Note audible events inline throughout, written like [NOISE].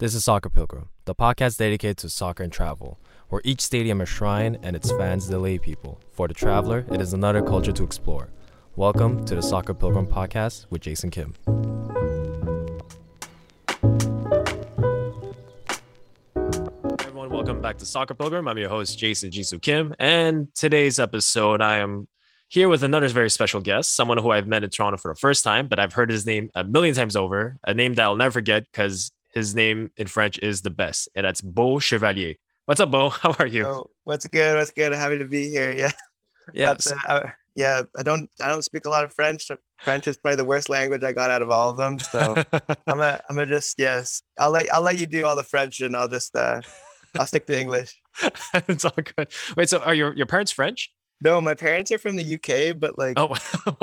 This is Soccer Pilgrim, the podcast dedicated to soccer and travel, where each stadium is a shrine and its fans delay people. For the traveler, it is another culture to explore. Welcome to the Soccer Pilgrim podcast with Jason Kim. Everyone, welcome back to Soccer Pilgrim. I'm your host, Jason Jisoo Kim, and today's episode, I am here with another very special guest, someone who I've met in Toronto for the first time, but I've heard his name a million times over, a name that I'll never forget because his name in French is the best, and that's Beau Chevalier. What's up, Beau? [LAUGHS] How are you? Oh, what's good? What's good? Happy to be here. Yeah. [LAUGHS] yeah. Uh, yeah. I don't. I don't speak a lot of French. French is probably the worst language I got out of all of them. So [LAUGHS] I'm a. I'm a just yes. I'll let. I'll let you do all the French, and I'll just. uh I'll stick to English. it's all good. Wait. So are your your parents French? No, my parents are from the UK, but like Oh,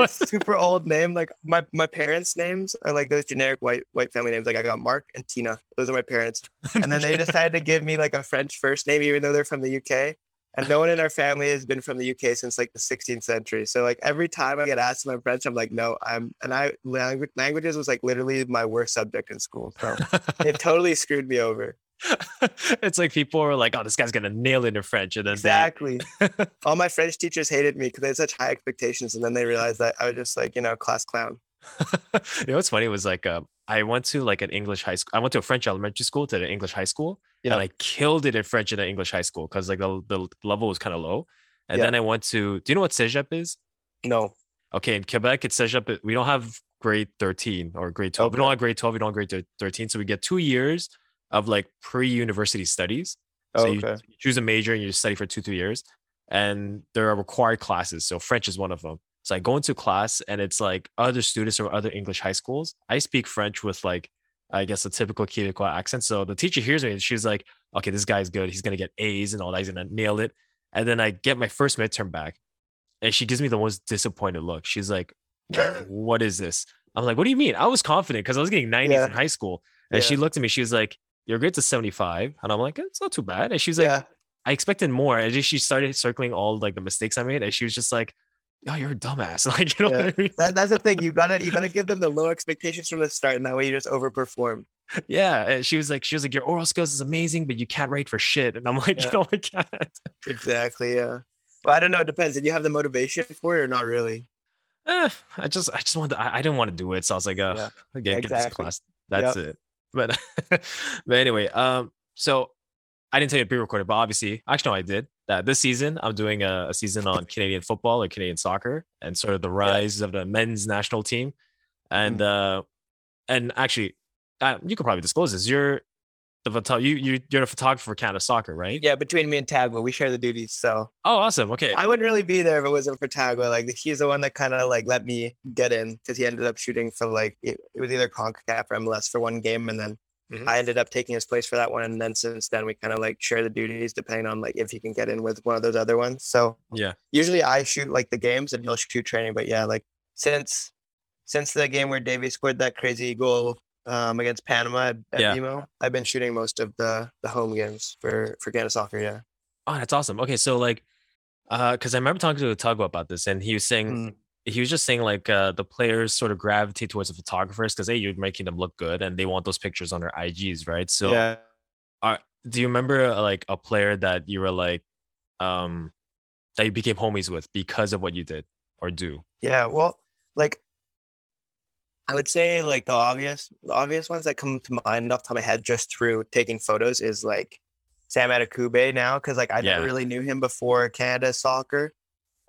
[LAUGHS] super old name. Like my my parents' names are like those generic white white family names. Like I got Mark and Tina. Those are my parents. [LAUGHS] And then they decided to give me like a French first name, even though they're from the UK. And no one in our family has been from the UK since like the 16th century. So like every time I get asked if I'm French, I'm like, no, I'm. And I language languages was like literally my worst subject in school. So it [LAUGHS] totally screwed me over. [LAUGHS] it's like people are like, oh, this guy's gonna nail it in French, and then exactly. [LAUGHS] All my French teachers hated me because they had such high expectations, and then they realized that I was just like, you know, class clown. [LAUGHS] you know what's funny was like, uh, I went to like an English high school. I went to a French elementary school to an English high school, yeah. and I killed it in French in the English high school because like the the level was kind of low. And yeah. then I went to. Do you know what Cégep is? No. Okay, in Quebec, it's Cégep. We don't have grade 13 or grade 12. Okay. We don't have grade 12. We don't have grade 13. So we get two years of like pre-university studies. So oh, okay. you, you choose a major and you study for two, three years. And there are required classes. So French is one of them. So I go into class and it's like other students from other English high schools. I speak French with like, I guess a typical Quebecois accent. So the teacher hears me and she's like, okay, this guy's good. He's going to get A's and all that. He's going to nail it. And then I get my first midterm back and she gives me the most disappointed look. She's like, [LAUGHS] what is this? I'm like, what do you mean? I was confident because I was getting 90s yeah. in high school. And yeah. she looked at me. She was like, your grade's a 75. And I'm like, it's not too bad. And she's like, yeah. I expected more. And she started circling all like the mistakes I made. And she was just like, oh, you're a dumbass. [LAUGHS] Like, you know yeah. I mean? that, that's the thing. You gotta you gotta give them the low expectations from the start, and that way you just overperform. Yeah. And she was like, she was like, your oral skills is amazing, but you can't write for shit. And I'm like, [LAUGHS] yeah. no, I can't. Exactly. Yeah. Well, I don't know. It depends. Did you have the motivation for it or not really? Eh, I just I just wanted to, I, I didn't want to do it. So I was like, uh, yeah. again, exactly. get this class. That's yep. it but [LAUGHS] but anyway, um, so I didn't tell you pre-recorded, but obviously, actually, no, I did. That this season, I'm doing a, a, season on Canadian football or Canadian soccer, and sort of the rise yeah. of the men's national team, and mm-hmm. uh, and actually, uh, you could probably disclose this. You're the photo- you you you're a photographer for Canada Soccer, right? Yeah, between me and Tagwa, we share the duties. So oh, awesome. Okay, I wouldn't really be there if it wasn't for Tagwa. Like he's the one that kind of like let me get in because he ended up shooting for like it, it was either Concacaf or MLS for one game, and then mm-hmm. I ended up taking his place for that one. And then since then, we kind of like share the duties depending on like if he can get in with one of those other ones. So yeah, usually I shoot like the games and he'll shoot training. But yeah, like since since the game where Davies scored that crazy goal um, against Panama at, yeah. BMO. I've been shooting most of the the home games for for Canada Soccer. Yeah. Oh, that's awesome. Okay, so like, uh, because I remember talking to Tugwa about this, and he was saying mm. he was just saying like uh, the players sort of gravitate towards the photographers because hey, you're making them look good, and they want those pictures on their IGs, right? So, yeah. Are, do you remember uh, like a player that you were like, um, that you became homies with because of what you did or do? Yeah, well, like I would say like the obvious, the obvious ones that come to mind off the top of my head just through taking photos is like Sam Adekugbe now because like I yeah. never really knew him before Canada soccer,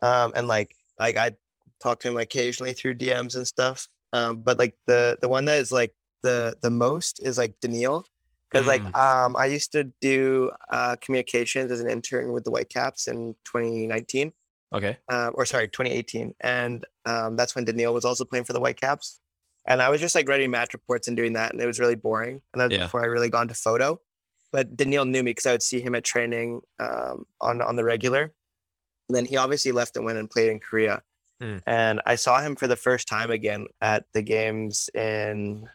um, and like like I talk to him occasionally through DMs and stuff. Um, but like the the one that is like the the most is like Doneil because mm. like um I used to do uh, communications as an intern with the Whitecaps in 2019. Okay. Um, or sorry, 2018, and um, that's when Doneil was also playing for the Whitecaps. And I was just like writing match reports and doing that, and it was really boring. And that's yeah. before I really got into photo. But Doneil knew me because I would see him at training um, on on the regular. And then he obviously left and went and played in Korea. Mm. And I saw him for the first time again at the games in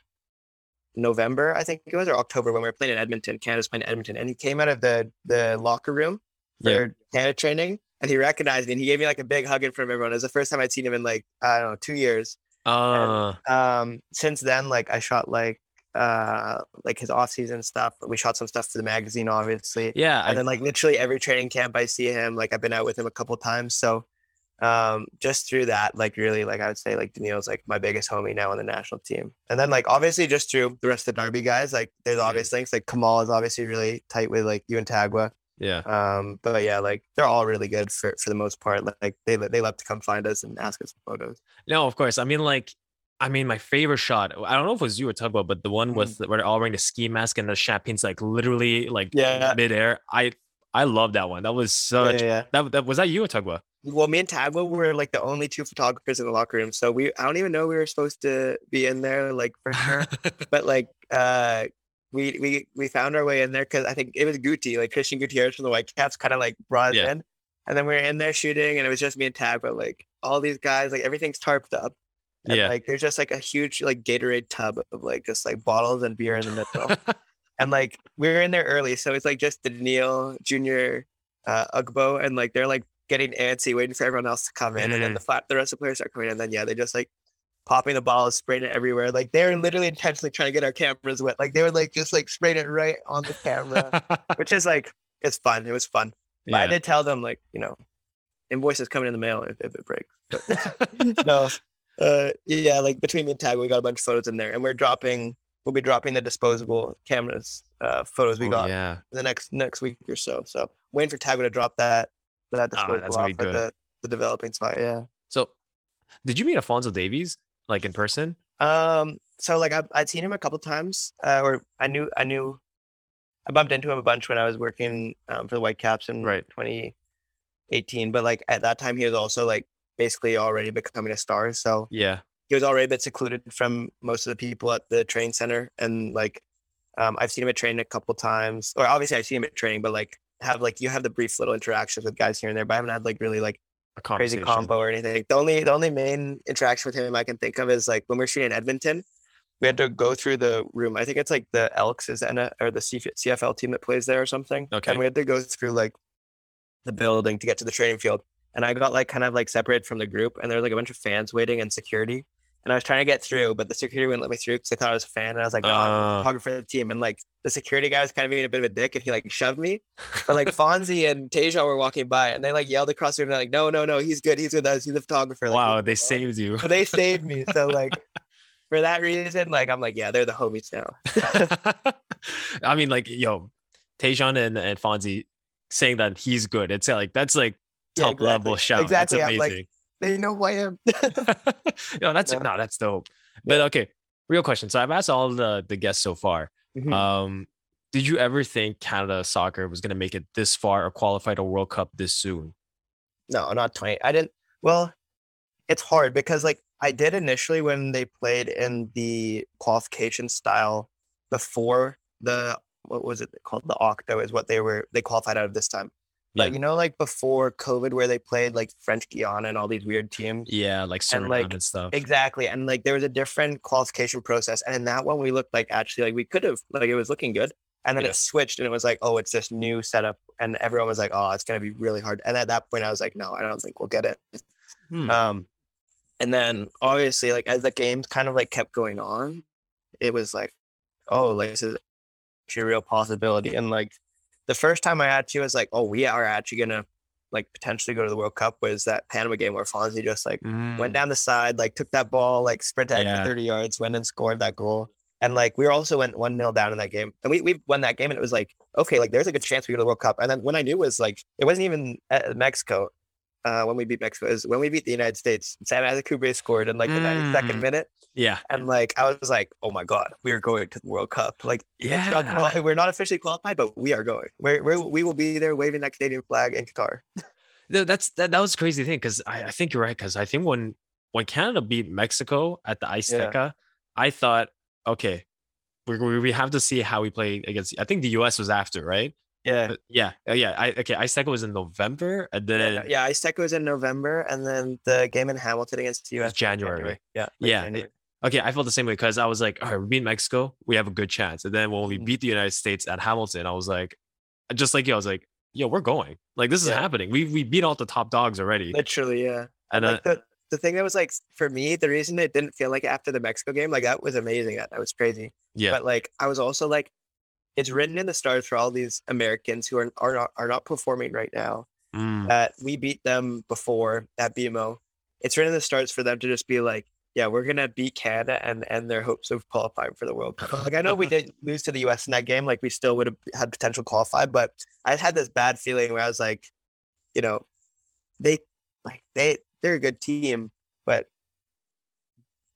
November, I think it was, or October when we were playing in Edmonton. Canada's playing in Edmonton, and he came out of the the locker room for yeah. Canada training, and he recognized me, and he gave me like a big hug in front of everyone. It was the first time I'd seen him in like I don't know two years. Uh, and, um, since then, like I shot like uh like his off season stuff. We shot some stuff for the magazine, obviously. Yeah. And I, then like literally every training camp I see him. Like I've been out with him a couple times. So um just through that, like really like I would say like Doneil's like my biggest homie now on the national team. And then like obviously just through the rest of the Derby guys, like there's obvious links. Like Kamal is obviously really tight with like you and Tagwa. Yeah. Um, but yeah, like they're all really good for for the most part. Like they they love to come find us and ask us for photos. No, of course. I mean, like, I mean, my favorite shot. I don't know if it was you or Tugboat, but the one with mm-hmm. where they're all wearing the ski mask and the champagne's like literally like yeah midair. I I love that one. That was such. Yeah, yeah. That, that was that you or Tugboat? Well, me and Tagua were like the only two photographers in the locker room, so we I don't even know we were supposed to be in there, like for sure. [LAUGHS] but like, uh, we we we found our way in there because I think it was Guti, like Christian Gutierrez from the Whitecaps, kind of like brought us yeah. in, and then we were in there shooting, and it was just me and Tag, but like all these guys, like everything's tarped up. And, yeah. Like there's just like a huge like Gatorade tub of like just like bottles and beer in the middle. [LAUGHS] and like we were in there early, so it's like just the Doneil, Junior, uh, Ugbo, and like they're like getting antsy, waiting for everyone else to come in, mm-hmm. and then mm-hmm. the flat the rest of the players are coming in, and then yeah, they just like popping the bottles, spraying it everywhere. Like they were literally intentionally trying to get our cameras wet. Like they were like just like spraying it right on the camera, [LAUGHS] which is like it's fun. It was fun. Yeah. But I did tell them like you know, invoices coming in the mail if, if it breaks. [LAUGHS] [LAUGHS] no, uh, yeah, like between me and Tag, we got a bunch of photos in there, and we're dropping. We'll be dropping the disposable cameras uh, photos we oh, got yeah. the next next week or so. So waiting for Tag to drop that that disposable oh, that's off at the, the developing spot. Yeah. So, did you meet Alphonso Davies? Like in person? Um, so like I, I'd seen him a couple times, uh, or I knew I knew I bumped into him a bunch when I was working um, for the Whitecaps in right. 2018. But like at that time, he was also like basically already becoming a star. So yeah, he was already a bit secluded from most of the people at the training center. And like um, I've seen him at training a couple times, or obviously I've seen him at training, but like have like you have the brief little interactions with guys here and there, but I haven't had like really like a crazy combo or anything. The only the only main interaction with him I can think of is like when we're shooting in Edmonton, we had to go through the room. I think it's like the Elks is and or the CFL team that plays there or something. Okay. And we had to go through like the building to get to the training field. And I got like kind of like separated from the group, and there was like a bunch of fans waiting and security and I was trying to get through, but the security wouldn't let me through because they thought I was a fan. And I was like, I'm uh. photographer for the team. And like the security guy was kind of being a bit of a dick and he like shoved me. But like [LAUGHS] Fonzie and Tajon were walking by and they like yelled across the room. They're like, no, no, no, he's good. He's with us. He's the photographer. Like, wow, they saved you. So they saved me. So [LAUGHS] like for that reason, like I'm like, yeah, they're the homies now. [LAUGHS] I mean, like, yo, Tajon and, and Fonzie saying that he's good. It's like that's like top yeah, exactly. level shout. Exactly. That's amazing. They know who I am. [LAUGHS] no, [LAUGHS] that's yeah. no, that's dope. But okay, real question. So I've asked all the the guests so far. Mm-hmm. Um, did you ever think Canada soccer was going to make it this far or qualify to World Cup this soon? No, not 20. I didn't. Well, it's hard because like I did initially when they played in the qualification style before the what was it called? The Octo is what they were they qualified out of this time. Like you know, like before COVID, where they played like French Guiana and all these weird teams. Yeah, like Suriname and, like, and stuff. Exactly, and like there was a different qualification process, and in that one we looked like actually like we could have like it was looking good, and then yeah. it switched, and it was like oh it's this new setup, and everyone was like oh it's gonna be really hard, and at that point I was like no I don't think we'll get it. Hmm. Um, and then obviously like as the games kind of like kept going on, it was like oh like this is a real possibility, and like the first time I actually was like, oh, we are actually gonna like potentially go to the World Cup was that Panama game where Fonzie just like mm. went down the side, like took that ball, like sprinted yeah. 30 yards, went and scored that goal. And like we also went one nil down in that game, and we we won that game, and it was like okay, like there's a good chance we go to the World Cup. And then when I knew was like it wasn't even at Mexico, uh, when we beat Mexico is when we beat the United States. Sam Adekugbe scored in like the mm. 92nd minute. Yeah. And like I was like, oh my God, we are going to the World Cup. Like, yeah, we're not officially qualified, but we are going. We're, we're we will be there waving that Canadian flag in Qatar. no, that's that, that was a crazy thing because I, I think you're right. Cause I think when when Canada beat Mexico at the Azteca, yeah. I thought, okay, we we have to see how we play against I think the US was after, right? Yeah. But yeah. Uh, yeah. I okay. Azteca was in November, and then yeah, yeah Azteca was in November, and then the game in Hamilton against the US January. January. Yeah. Yeah. January. Okay, I felt the same way because I was like, all right, we beat Mexico, we have a good chance. And then when we mm-hmm. beat the United States at Hamilton, I was like, just like you, I was like, yo, we're going. Like this is yeah. happening. We we beat all the top dogs already. Literally, yeah. And like uh, the the thing that was like for me, the reason it didn't feel like after the Mexico game, like that was amazing. That, that was crazy. Yeah. But like I was also like, it's written in the stars for all these Americans who are are not are not performing right now. Mm. That we beat them before at BMO. It's written in the stars for them to just be like, yeah, we're gonna beat Canada and end their hopes of qualifying for the World Cup. Like I know we did [LAUGHS] lose to the US in that game, like we still would have had potential qualify, but I had this bad feeling where I was like, you know, they like they they're a good team, but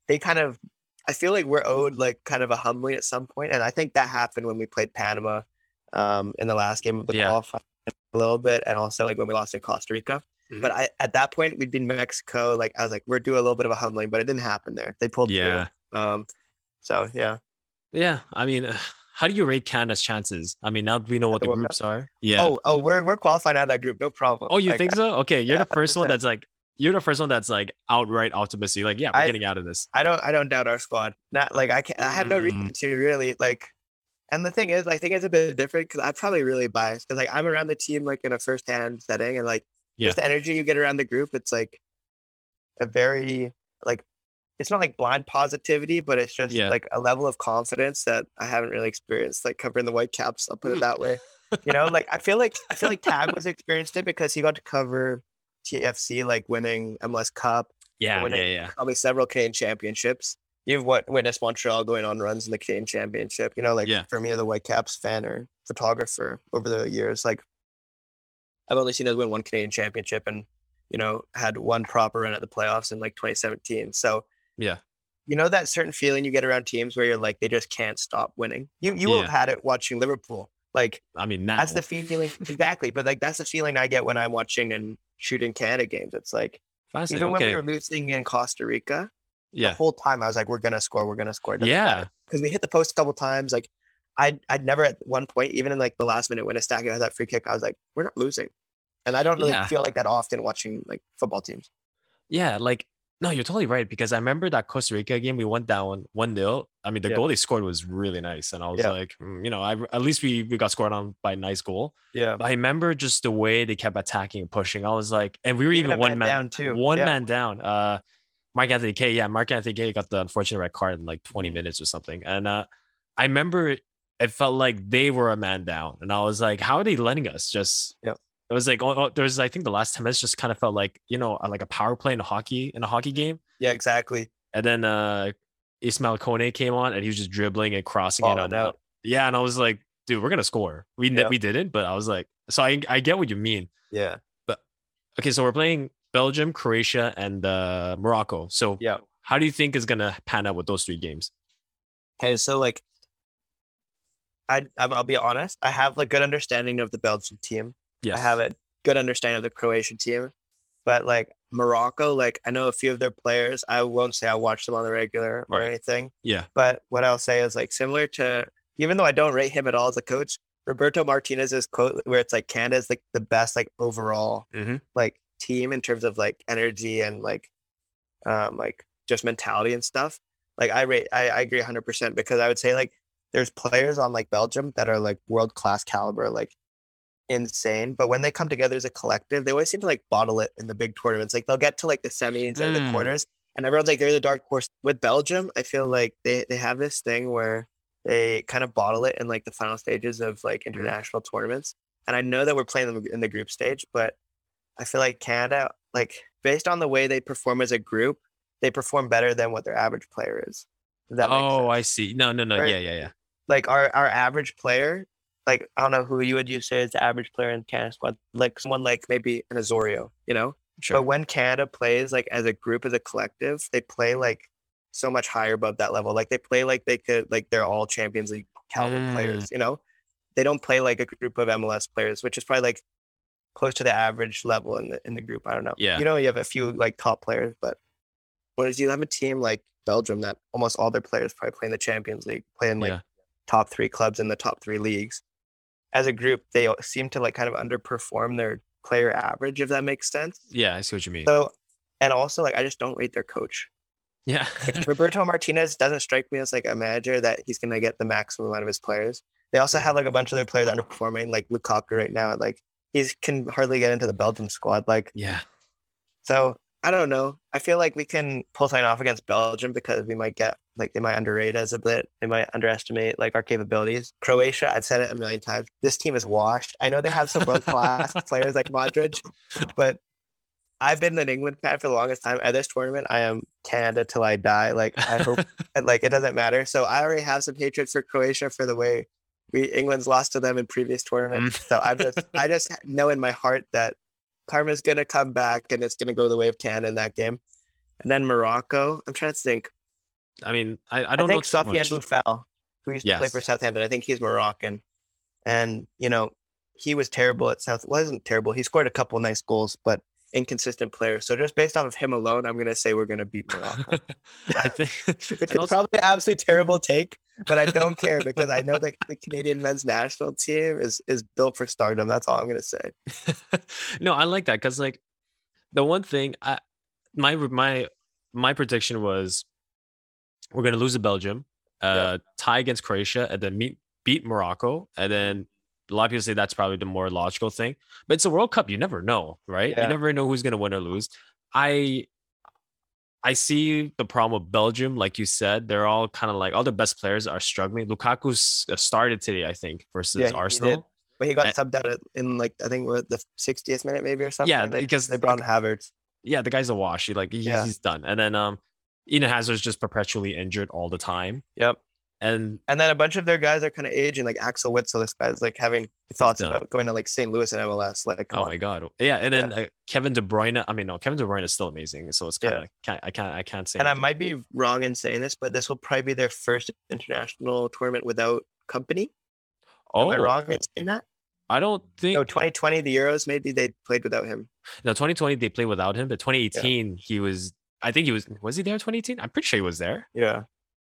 they kind of I feel like we're owed like kind of a humbling at some point, and I think that happened when we played Panama um, in the last game of the Yeah. qualifying [LAUGHS] a little bit, and also like when we lost to Costa Rica. Mhm. But I at that point we'd been Mexico. Like I was like, we're due a little bit of a humbling, but it didn't happen there. They pulled Yeah. through. Um, so yeah. Yeah. I mean, uh, how do you rate Canada's chances? I mean, now that we know what the the groups are. Yeah. Oh oh, we're we're qualified out of that group, no problem. Oh, you Like, think so? Okay, you're [LAUGHS] yeah, the first one 100%. that's like you're the first one that's like outright optimistic. Like, yeah, we're I- getting out of this. I don't I don't doubt our squad. Not like I can I have no reason Mm. to really like. And the thing is, I think it's a bit different because I'm probably really biased because like I'm around the team like in a first hand setting and like Yeah. just the energy you get around the group, it's like a very like it's not like blind positivity, but it's just Yeah. like a level of confidence that I haven't really experienced like covering the Whitecaps. I'll put it [LAUGHS] that way. You know, like I feel like I feel like Tagwa's experienced it because he got to cover TFC like winning MLS Cup Yeah, when yeah, yeah. probably several Canadian championships. You've what witnessed Montreal going on runs in the Canadian championship. You know, like Yeah. for me, as a Whitecaps fan or photographer over the years, like I've only seen us win one Canadian championship and you know had one proper run at the playoffs in like 2017. So Yeah. you know that certain feeling you get around teams where you're like they just can't stop winning. You you will Yeah. have had it watching Liverpool. Like I mean, now that's the feeling exactly. But like that's the feeling I get when I'm watching and shooting Canada games. It's like even when Okay. we were losing in Costa Rica, yeah. the whole time I was like, we're gonna score, we're gonna score. Yeah. Because we hit the post a couple times. Like I'd I'd never at one point, even in like the last minute when Eustáquio had that free kick, I was like, we're not losing. And I don't really Yeah. feel like that often watching like football teams. Yeah, like no, you're totally right because I remember that Costa Rica game we went down one 0 I mean, the Yeah. goal they scored was really nice, and I was Yeah. like, mm, you know, I at least we we got scored on by a nice goal. Yeah. But I remember just the way they kept attacking and pushing. I was like, and we were even, a one man, down too. one yeah. man down. Uh, Mark Anthony Kaye. Yeah, Mark Anthony Kaye. got the unfortunate red card in like 20 minutes or something, and uh, I remember it felt like they were a man down, and I was like, how are they letting us just? Yep. It was like oh, there was I think the last 10 minutes just kind of felt like you know like a power play in a hockey in a hockey game. Yeah, exactly. And then uh Ismail Kone came on and he was just dribbling and crossing it on out. out. Yeah, and I was like, dude, we're gonna score. We Yeah. we didn't, but I was like, so I I get what you mean. Yeah. But okay, so we're playing Belgium, Croatia, and uh Morocco. So Yeah. how do you think is gonna pan out with those three games? Okay, so like I I'm- I'll be honest, I have a good understanding of the Belgian team. Yes. I have a good understanding of the Croatian team, but like Morocco, like I know a few of their players. I won't say I watch them on the regular or Right. anything, Yeah. but what I'll say is like similar to even though I don't rate him at all as a coach, Roberto Martinez's quote where it's like Canada's like the best like overall Mhm. like team in terms of like energy and like um like just mentality and stuff. Like I rate I, I agree 100% because I would say like there's players on like Belgium that are like world class caliber like insane but when they come together as a collective they always seem to like bottle it in the big tournaments like they'll get to like the semis and the Mm. quarters and everyone's like they're the dark horse with Belgium I feel like they they have this thing where they kind of bottle it in like the final stages of like international tournaments and I know that we're playing them in the group stage but I feel like Canada like based on the way they perform as a group they perform better than what their average player is that Oh, I see. No, no, no. Right. Yeah, yeah, yeah. like our our average player, like I don't know who you would you say is the average player in Canada squad, like someone like maybe an Osorio, you know. Sure. But when Canada plays like as a group, as a collective, they play like so much higher above that level. Like they play like they could like they're all Champions League caliber Mm. players, you know. They don't play like a group of MLS players, which is probably like close to the average level in the in the group. I don't know. Yeah. You know, you have a few like top players, but whereas you have a team like Belgium that almost all their players probably play in the Champions League, playing like Yeah. top three clubs in the top three leagues. As a group, they seem to like kind of underperform their player average, if that makes sense. yeah, I see what you mean. So, and also like I just don't rate their coach. yeah. Like, [LAUGHS] Roberto Martinez doesn't strike me as like a manager that he's gonna get the maximum out of his players. They also have like a bunch of their players underperforming, like Lukaku right now. Like he's can hardly get into the Belgium squad. Like yeah. so, I don't know. I feel like we can pull something off against Belgium because we might get like they might underrate us a bit. They might underestimate like our capabilities. Croatia, I've said it a million times. This team is washed. I know they have some world class [LAUGHS] players like Modric, but I've been an England fan for the longest time. At this tournament, I am Canada till I die. Like I hope, [LAUGHS] like it doesn't matter. So I already have some hatred for Croatia for the way we England's lost to them in previous tournaments. Mm. so I just, I just know in my heart that Karma's gonna come back and it's gonna go the way of Canada in that game. And then Morocco. I'm trying to think. I mean, I, I don't I think know. Sofiane Boufal, who used yes. to play for Southampton, I think he's Moroccan. And you know, he was terrible at South. Wasn't terrible. He scored a couple nice goals, but inconsistent player. So just based off of him alone, I'm gonna say we're gonna beat Morocco. [LAUGHS] I think [LAUGHS] it's [LAUGHS] probably an absolutely terrible take, but I don't care because I know that the Canadian men's national team is is built for stardom. That's all I'm gonna say. [LAUGHS] no, I like that because like the one thing I my my my prediction was we're gonna lose to Belgium, uh, yeah. tie against Croatia, and then meet beat Morocco, and then a lot of people say that's probably the more logical thing. But it's a World Cup. You never know, right? Yeah. You never know who's going to win or lose. I I see the problem with Belgium, like you said. They're all kind of like all the best players are struggling. Lukaku started today, I think, versus yeah, Arsenal. But he got and, subbed out in like I think the 60th minute maybe or something. Yeah, they, because they brought in Havertz. Yeah, the guy's a wash. He like he, yeah. he's done. And then um Eden Hazard's just perpetually injured all the time. Yep. And and then a bunch of their guys are kind of aging, like Axel Witsel. This guy's like having thoughts no. about going to like St. Louis and MLS. Like, oh on. my god, yeah. And then yeah. Uh, Kevin De Bruyne. I mean, no, Kevin De Bruyne is still amazing. So it's kind of yeah. I can't I can't say. And anything. I might be wrong in saying this, but this will probably be their first international tournament without Kompany. Oh, Am I oh. wrong in saying that? I don't think. No, 2020, the Euros, maybe they played without him. No, 2020 they played without him, but 2018 yeah. he was. I think he was. Was he there? 2018? I'm pretty sure he was there. Yeah.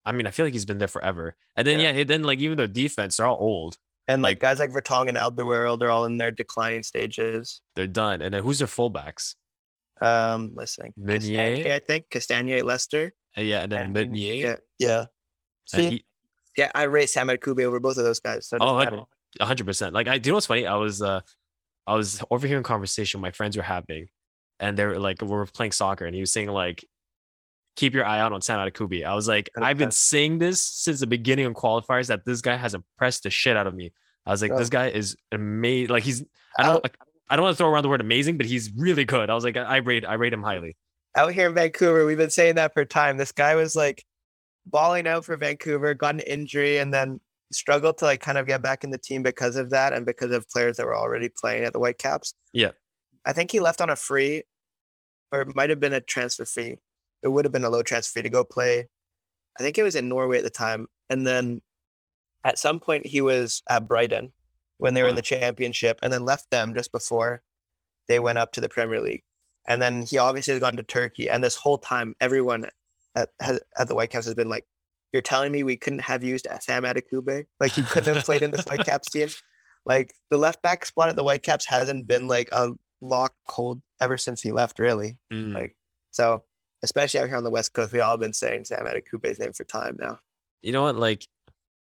I mean, I feel like he's been there forever. And then yeah, yeah then like even their defense, they're all old. And like, like guys like Vertonghen and Alderweireld, they're all in their declining stages. They're done. And then who's their fullbacks? Um, let's think. Meunier, I think Castagne, Leicester. Uh, yeah, and then and, Meunier. Yeah, yeah. See, he, yeah, I rate Sam Adekugbe over both of those guys. So oh, hundred percent. Like I do you know what's funny? I was uh I was overhearing conversation my friends were having, and they were like we were playing soccer, and he was saying like keep your eye out on Sam Adekugbe. I was like, okay. I've been saying this since the beginning of qualifiers that this guy has impressed the shit out of me. I was like, this guy is amazing. Like he's I don't like, I don't want to throw around the word amazing, but he's really good. I was like, I rate I rate him highly. Out here in Vancouver, we've been saying that for time. This guy was like balling out for Vancouver, got an injury, and then struggled to like kind of get back in the team because of that and because of players that were already playing at the Whitecaps. Yeah. I think he left on a free or it might have been a transfer fee it would have been a low transfer fee to go play. I think it was in Norway at the time. And then at some point he was at Brighton when they were in the championship and then left them just before they went up to the Premier League. And then he obviously has gone to Turkey. And this whole time, everyone at, at the Whitecaps has been like, you're telling me we couldn't have used Sam Adekugbe? Like he couldn't have played in this Whitecaps team? [LAUGHS] Like the left back spot at the Whitecaps hasn't been like a lock cold ever since he left, really. Mm. Like, so especially out here on the West Coast, we all been saying Sam Adekugbe's name for time now. You know what? Like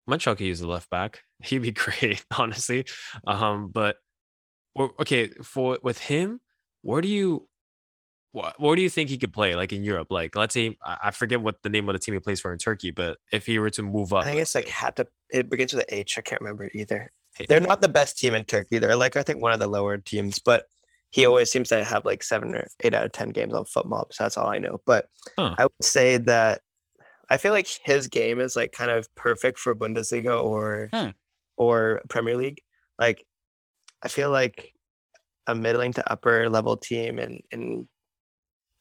Montreal could use a left back. [LAUGHS] He'd be great, [LAUGHS] honestly. Um, but okay, for with him, where do you what where do you think he could play like in Europe? Like let's say I forget what the name of the team he plays for in Turkey, but if he were to move up, I think it's like had to it begins with an H. I can't remember either. They're not the best team in Turkey. They're like I think one of the lower teams, but he always seems to have like seven or eight out of ten games on FotMob. So that's all I know. But huh. I would say that I feel like his game is like kind of perfect for Bundesliga or hmm. or Premier League. Like I feel like a middling to upper level team and and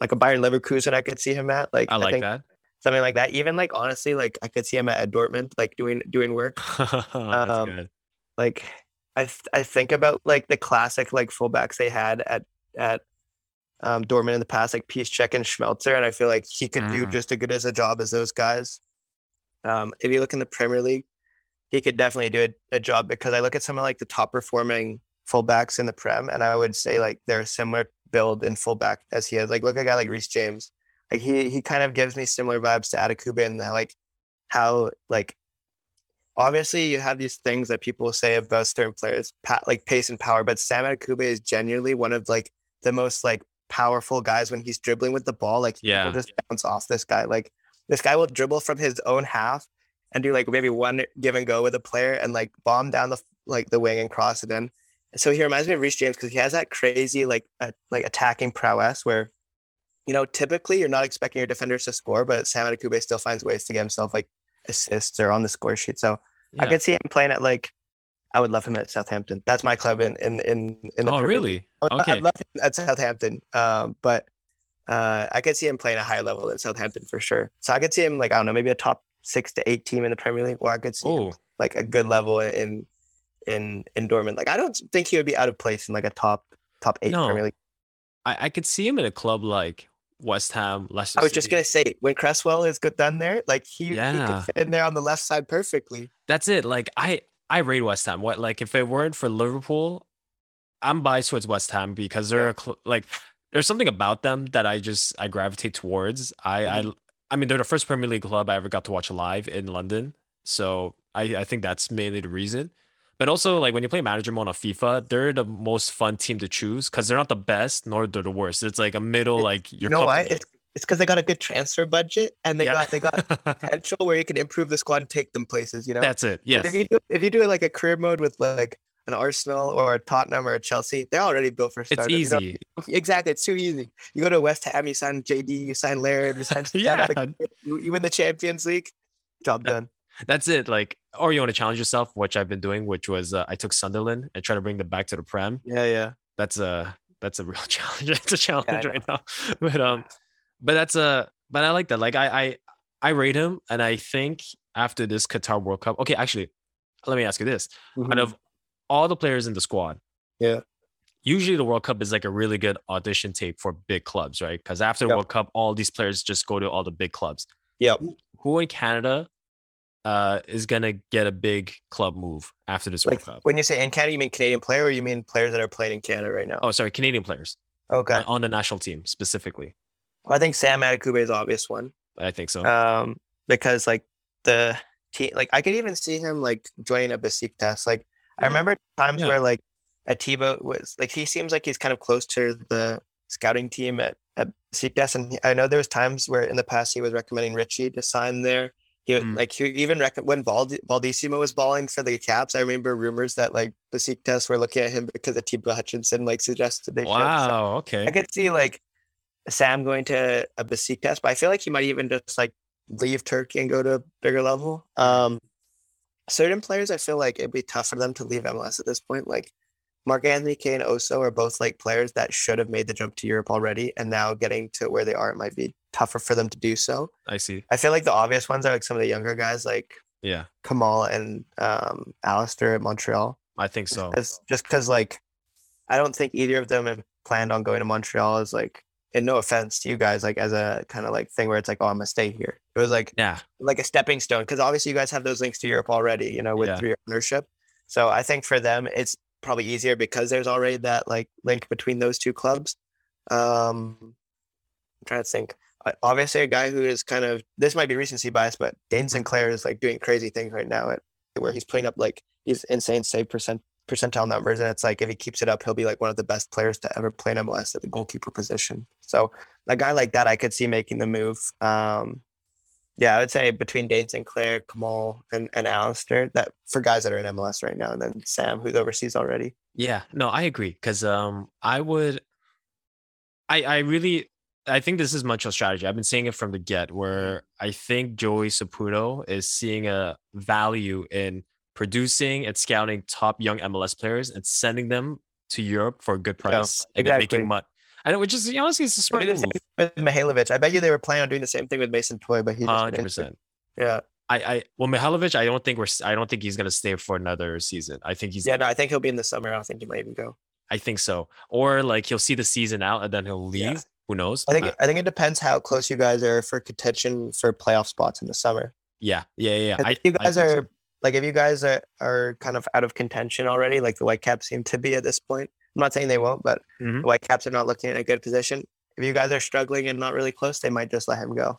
like a Bayer Leverkusen I could see him at. Like I like I that. Something like that. Even like honestly, like I could see him at, Dortmund, like doing doing work. [LAUGHS] um, like I th- I think about like the classic like fullbacks they had at at um, Dortmund in the past, like Piszczek and Schmelzer, and I feel like he could mm. do just as good as a job as those guys. Um, if you look in the Premier League, he could definitely do a, a job because I look at some of like the top performing fullbacks in the Prem, and I would say like they're a similar build in fullback as he is. Like look at a guy like Reece James, like he he kind of gives me similar vibes to Adekugbe and like how like obviously you have these things that people say about certain players, like pace and power, but Sam Adekugbe is genuinely one of like the most like powerful guys when he's dribbling with the ball. Like yeah, just bounce off this guy. Like this guy will dribble from his own half and do like maybe one give and go with a player and like bomb down the like the wing and cross it in. So he reminds me of Reece James because he has that crazy like uh, like attacking prowess where, you know, typically you're not expecting your defenders to score, but Sam Adekugbe still finds ways to get himself like assists or on the score sheet. So yeah. I could see him playing at like I would love him at Southampton. That's my club in in in. in oh, really? Okay. I'd love him at Southampton, um, but uh, I could see him playing a higher level at Southampton for sure. So I could see him like I don't know, maybe a top six to eight team in the Premier League, or I could see him, like a good level in in in Dortmund. Like I don't think he would be out of place in like a top top eight no. Premier League. I, I could see him in a club like West Ham, Leicester. I was just gonna say when Cresswell is good done there, like he, yeah. he could fit in there on the left side perfectly. That's it. Like I I rate West Ham. What like if it weren't for Liverpool, I'm biased towards West Ham because they're yeah. like there's something about them that I just I gravitate towards. I mm-hmm. I I mean they're the first Premier League club I ever got to watch live in London, so I I think that's mainly the reason. But also, like when you play manager mode on FIFA, they're the most fun team to choose because they're not the best nor they're the worst. It's like a middle, like you know why? It's it's because they got a good transfer budget and they yeah. got they got [LAUGHS] potential where you can improve the squad and take them places. You know, that's it. Yes. if you do if you do like a career mode with like an Arsenal or a Tottenham or a Chelsea, they're already built for starters. It's easy. You know? [LAUGHS] Exactly. It's too easy. You go to West Ham, you sign JD, you sign Laird, you sign [LAUGHS] yeah. you, you win the Champions League, job done. That's it. Like, or you want to challenge yourself, which I've been doing, which was uh, I took Sunderland and try to bring them back to the Prem. Yeah, yeah. That's a that's a real [LAUGHS] challenge. it's a challenge yeah, right now. But um, but that's a but I like that. Like I I I rate him, and I think after this Qatar World Cup, okay, actually, let me ask you this: mm-hmm. out of all the players in the squad, yeah, usually the World Cup is like a really good audition tape for big clubs, right? Because after the yep. World Cup, all these players just go to all the big clubs. Yeah. Who in Canada uh, is gonna get a big club move after this like, World Cup. When you say in Canada, you mean Canadian player, or you mean players that are playing in Canada right now? Oh, sorry, Canadian players. Okay, on, on the national team specifically. Well, I think Sam Adekugbe is obvious one. I think so. Um, because like the team, like I could even see him like joining a Besiktas. Like I remember times yeah. where like Atiba was like he seems like he's kind of close to the scouting team at at Besiktas, and I know there was times where in the past he was recommending Richie to sign there. He mm. like he even rec- when Bald- Baldisimo was balling for the Caps. I remember rumors that like the Besiktas were looking at him because Atiba Hutchinson like suggested they. Wow. So okay. I could see like Sam going to a Besiktas, but I feel like he might even just like leave Turkey and go to a bigger level. Um, certain players, I feel like it'd be tough for them to leave MLS at this point. Like Mark Anthony and Oso are both like players that should have made the jump to Europe already, and now getting to where they are, it might be tougher for them to do so. I see. I feel like the obvious ones are like some of the younger guys, like yeah, Kamal and um, Alistair at Montreal. I think so. It's just because like I don't think either of them have planned on going to Montreal as like and no offense to you guys, like as a kind of like thing where it's like, oh, I'm gonna stay here. It was like, yeah, like a stepping stone because obviously you guys have those links to Europe already, you know, with yeah. ownership. So I think for them, it's probably easier because there's already that like link between those two clubs. Um, I'm trying to think. Obviously, a guy who is kind of this might be recency bias, but Dayne St. Clair is like doing crazy things right now at where he's putting up like these insane save percent percentile numbers. And it's like if he keeps it up, he'll be like one of the best players to ever play in MLS at the goalkeeper position. So a guy like that, I could see making the move. Um, yeah, I would say between Dayne St. Clair, Kamal, and, and Alistair, that for guys that are in MLS right now, and then Sam, who's overseas already. Yeah, no, I agree. Cause um I would I I really I think this is a strategy. I've been seeing it from the get mm-hmm. where I think Joey Saputo is seeing a value in producing and scouting top young MLS players and sending them to Europe for a good price yeah, exactly. and making money. And which is honestly it's a smart move. With Mihailovic, I bet you they were planning on doing the same thing with Mason Toye, but he hundred percent. Yeah. I, I well Mihailovic, I don't think we're I don't think he's gonna stay for another season. I think he's yeah no I think he'll be in the summer. I don't think he might even go. I think so, or like he'll see the season out and then he'll leave. Yeah. Who knows? I think uh, I think it depends how close you guys are for contention for playoff spots in the summer. Yeah, yeah, yeah. I, you guys are so. like if you guys are, are kind of out of contention already, like the Whitecaps seem to be at this point. I'm not saying they won't, but mm-hmm. the Whitecaps are not looking in a good position. If you guys are struggling and not really close, they might just let him go.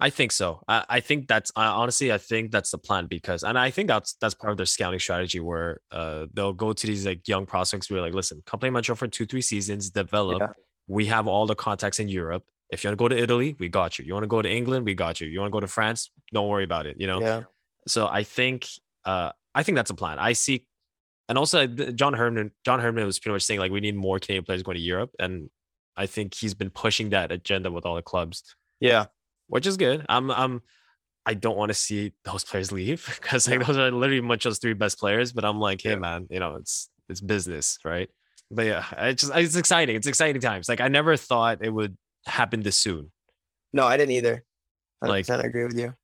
I think so. I, I think that's I, honestly, I think that's the plan because, and I think that's that's part of their scouting strategy where uh, they'll go to these like young prospects where like, listen, come play Montreal for two, three seasons, develop, yeah. We have all the contacts in Europe. If you want to go to Italy, we got you. You want to go to England, we got you. You want to go to France, don't worry about it. You know. Yeah. So I think uh, I think that's a plan. I see, and also John Herdman. John Herdman was pretty much saying like we need more Canadian players going to Europe, and I think he's been pushing that agenda with all the clubs. Yeah, which is good. I'm I'm I don't want to see those players leave [LAUGHS] because like those are literally much those three best players. But I'm like, hey yeah. man, you know, it's it's business, right? But yeah, it's just it's exciting. It's exciting times. Like I never thought it would happen this soon. No, I didn't either. I like I agree with you.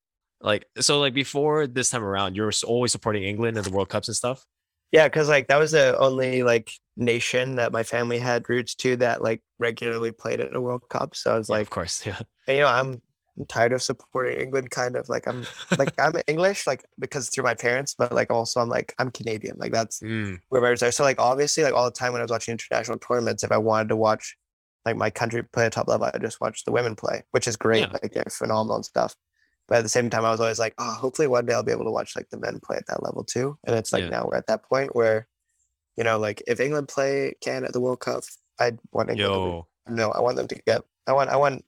Like so, like before this time around, you're always supporting England and the World Cups and stuff. Yeah, because like that was the only like nation that my family had roots to that like regularly played at a World Cup. So I was yeah, like, of course, [LAUGHS] yeah. And, you know, I'm I'm tired of supporting England. Kind of like I'm like I'm English, like because through my parents, but like also I'm like I'm Canadian. Like that's mm. where my roots are. So like obviously, like all the time when I was watching international tournaments, if I wanted to watch like my country play at top level, I just watch the women play, which is great. Yeah. Like they're phenomenal and stuff. But at the same time, I was always like, oh, hopefully one day I'll be able to watch like the men play at that level too. And it's like yeah. now we're at that point where, you know, like if England play Canada at the World Cup, I'd want England. Yo. To, no, I want them to get. I want. I want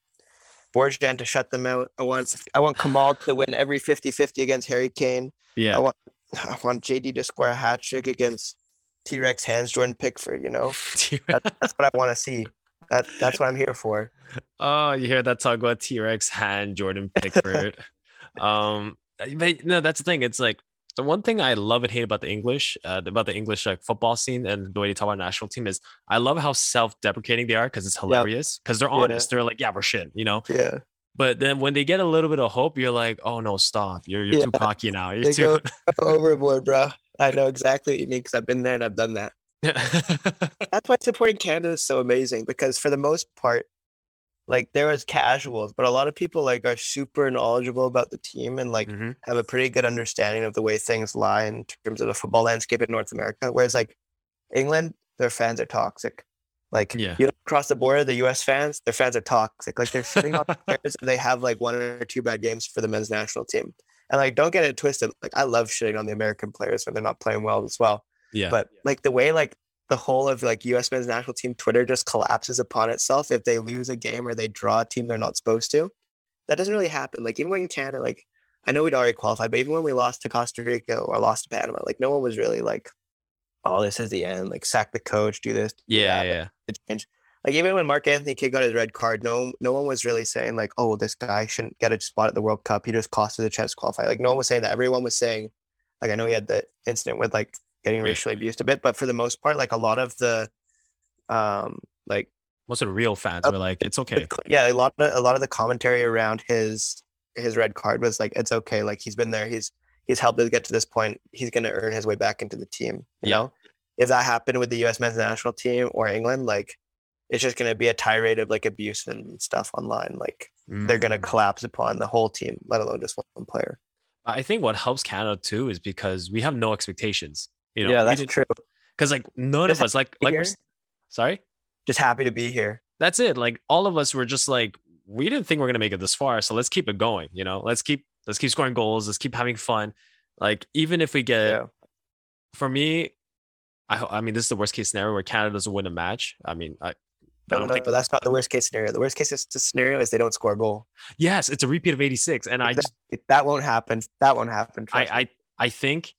Borjan to shut them out. I want I want Kamal to win every 50-50 against Harry Kane. Yeah. I want I want JD to score a hat trick against T Rex hands Jordan Pickford, you know? [LAUGHS] that, that's what I want to see. That that's what I'm here for. Oh, you hear that talk about T Rex hand Jordan Pickford. [LAUGHS] um but no, that's the thing. It's like the one thing I love and hate about the English, uh, about the English like football scene and the way they talk about national team is I love how self-deprecating they are because it's hilarious because they're honest. Yeah. They're like, yeah, we're shit, you know. Yeah. But then when they get a little bit of hope, you're like, oh no, stop! You're you're yeah. too cocky now. [LAUGHS] You're they too [LAUGHS] [LAUGHS] overboard, bro. I know exactly what you mean because I've been there and I've done that. That's why supporting Canada is so amazing because for the most part, like there was casuals, but a lot of people like are super knowledgeable about the team and like mm-hmm. have a pretty good understanding of the way things lie in terms of the football landscape in North America. Whereas like England, their fans are toxic. Like yeah. you know, across the border, the US fans, their fans are toxic. Like they're sitting on [LAUGHS] players and they have like one or two bad games for the men's national team. And like don't get it twisted. Like I love shitting on the American players when they're not playing well as well. Yeah. But like the way like the whole of like US men's national team Twitter just collapses upon itself if they lose a game or they draw a team they're not supposed to. That doesn't really happen. Like even when Canada, like I know we'd already qualified, but even when we lost to Costa Rica or lost to Panama, like no one was really like, "Oh, this is the end." Like sack the coach, do this. Do yeah, that. yeah. Like even when Mark Anthony Kaye got his red card, no, no one was really saying like, "Oh, this guy shouldn't get a spot at the World Cup. He just cost us a chance to qualify." Like no one was saying that. Everyone was saying, like I know he had the incident with like getting racially abused a bit, but for the most part, like a lot of the, um, like most of the real fans uh, were like, "It's okay." Yeah, a lot of a lot of the commentary around his his red card was like, "It's okay." Like he's been there. He's he's helped us get to this point. He's going to earn his way back into the team. You yeah. know, if that happened with the U.S. men's national team or England, like it's just going to be a tirade of like abuse and stuff online. Like mm. they're going to collapse upon the whole team, let alone just one player. I think what helps Canada too is because we have no expectations. You know, yeah, that's true. Because like none just of us, like like, sorry, just happy to be here. That's it. Like all of us were just like, we didn't think we are gonna make it this far, so let's keep it going. You know, let's keep let's keep scoring goals. Let's keep having fun. Like even if we get, yeah. for me, I I mean this is the worst case scenario where Canada doesn't win a match. I mean I. I don't no, think but that's not the worst case scenario. The worst case scenario is they don't score a goal. Yes, it's a repeat of '86, and I just that won't happen. That won't happen. I, I I think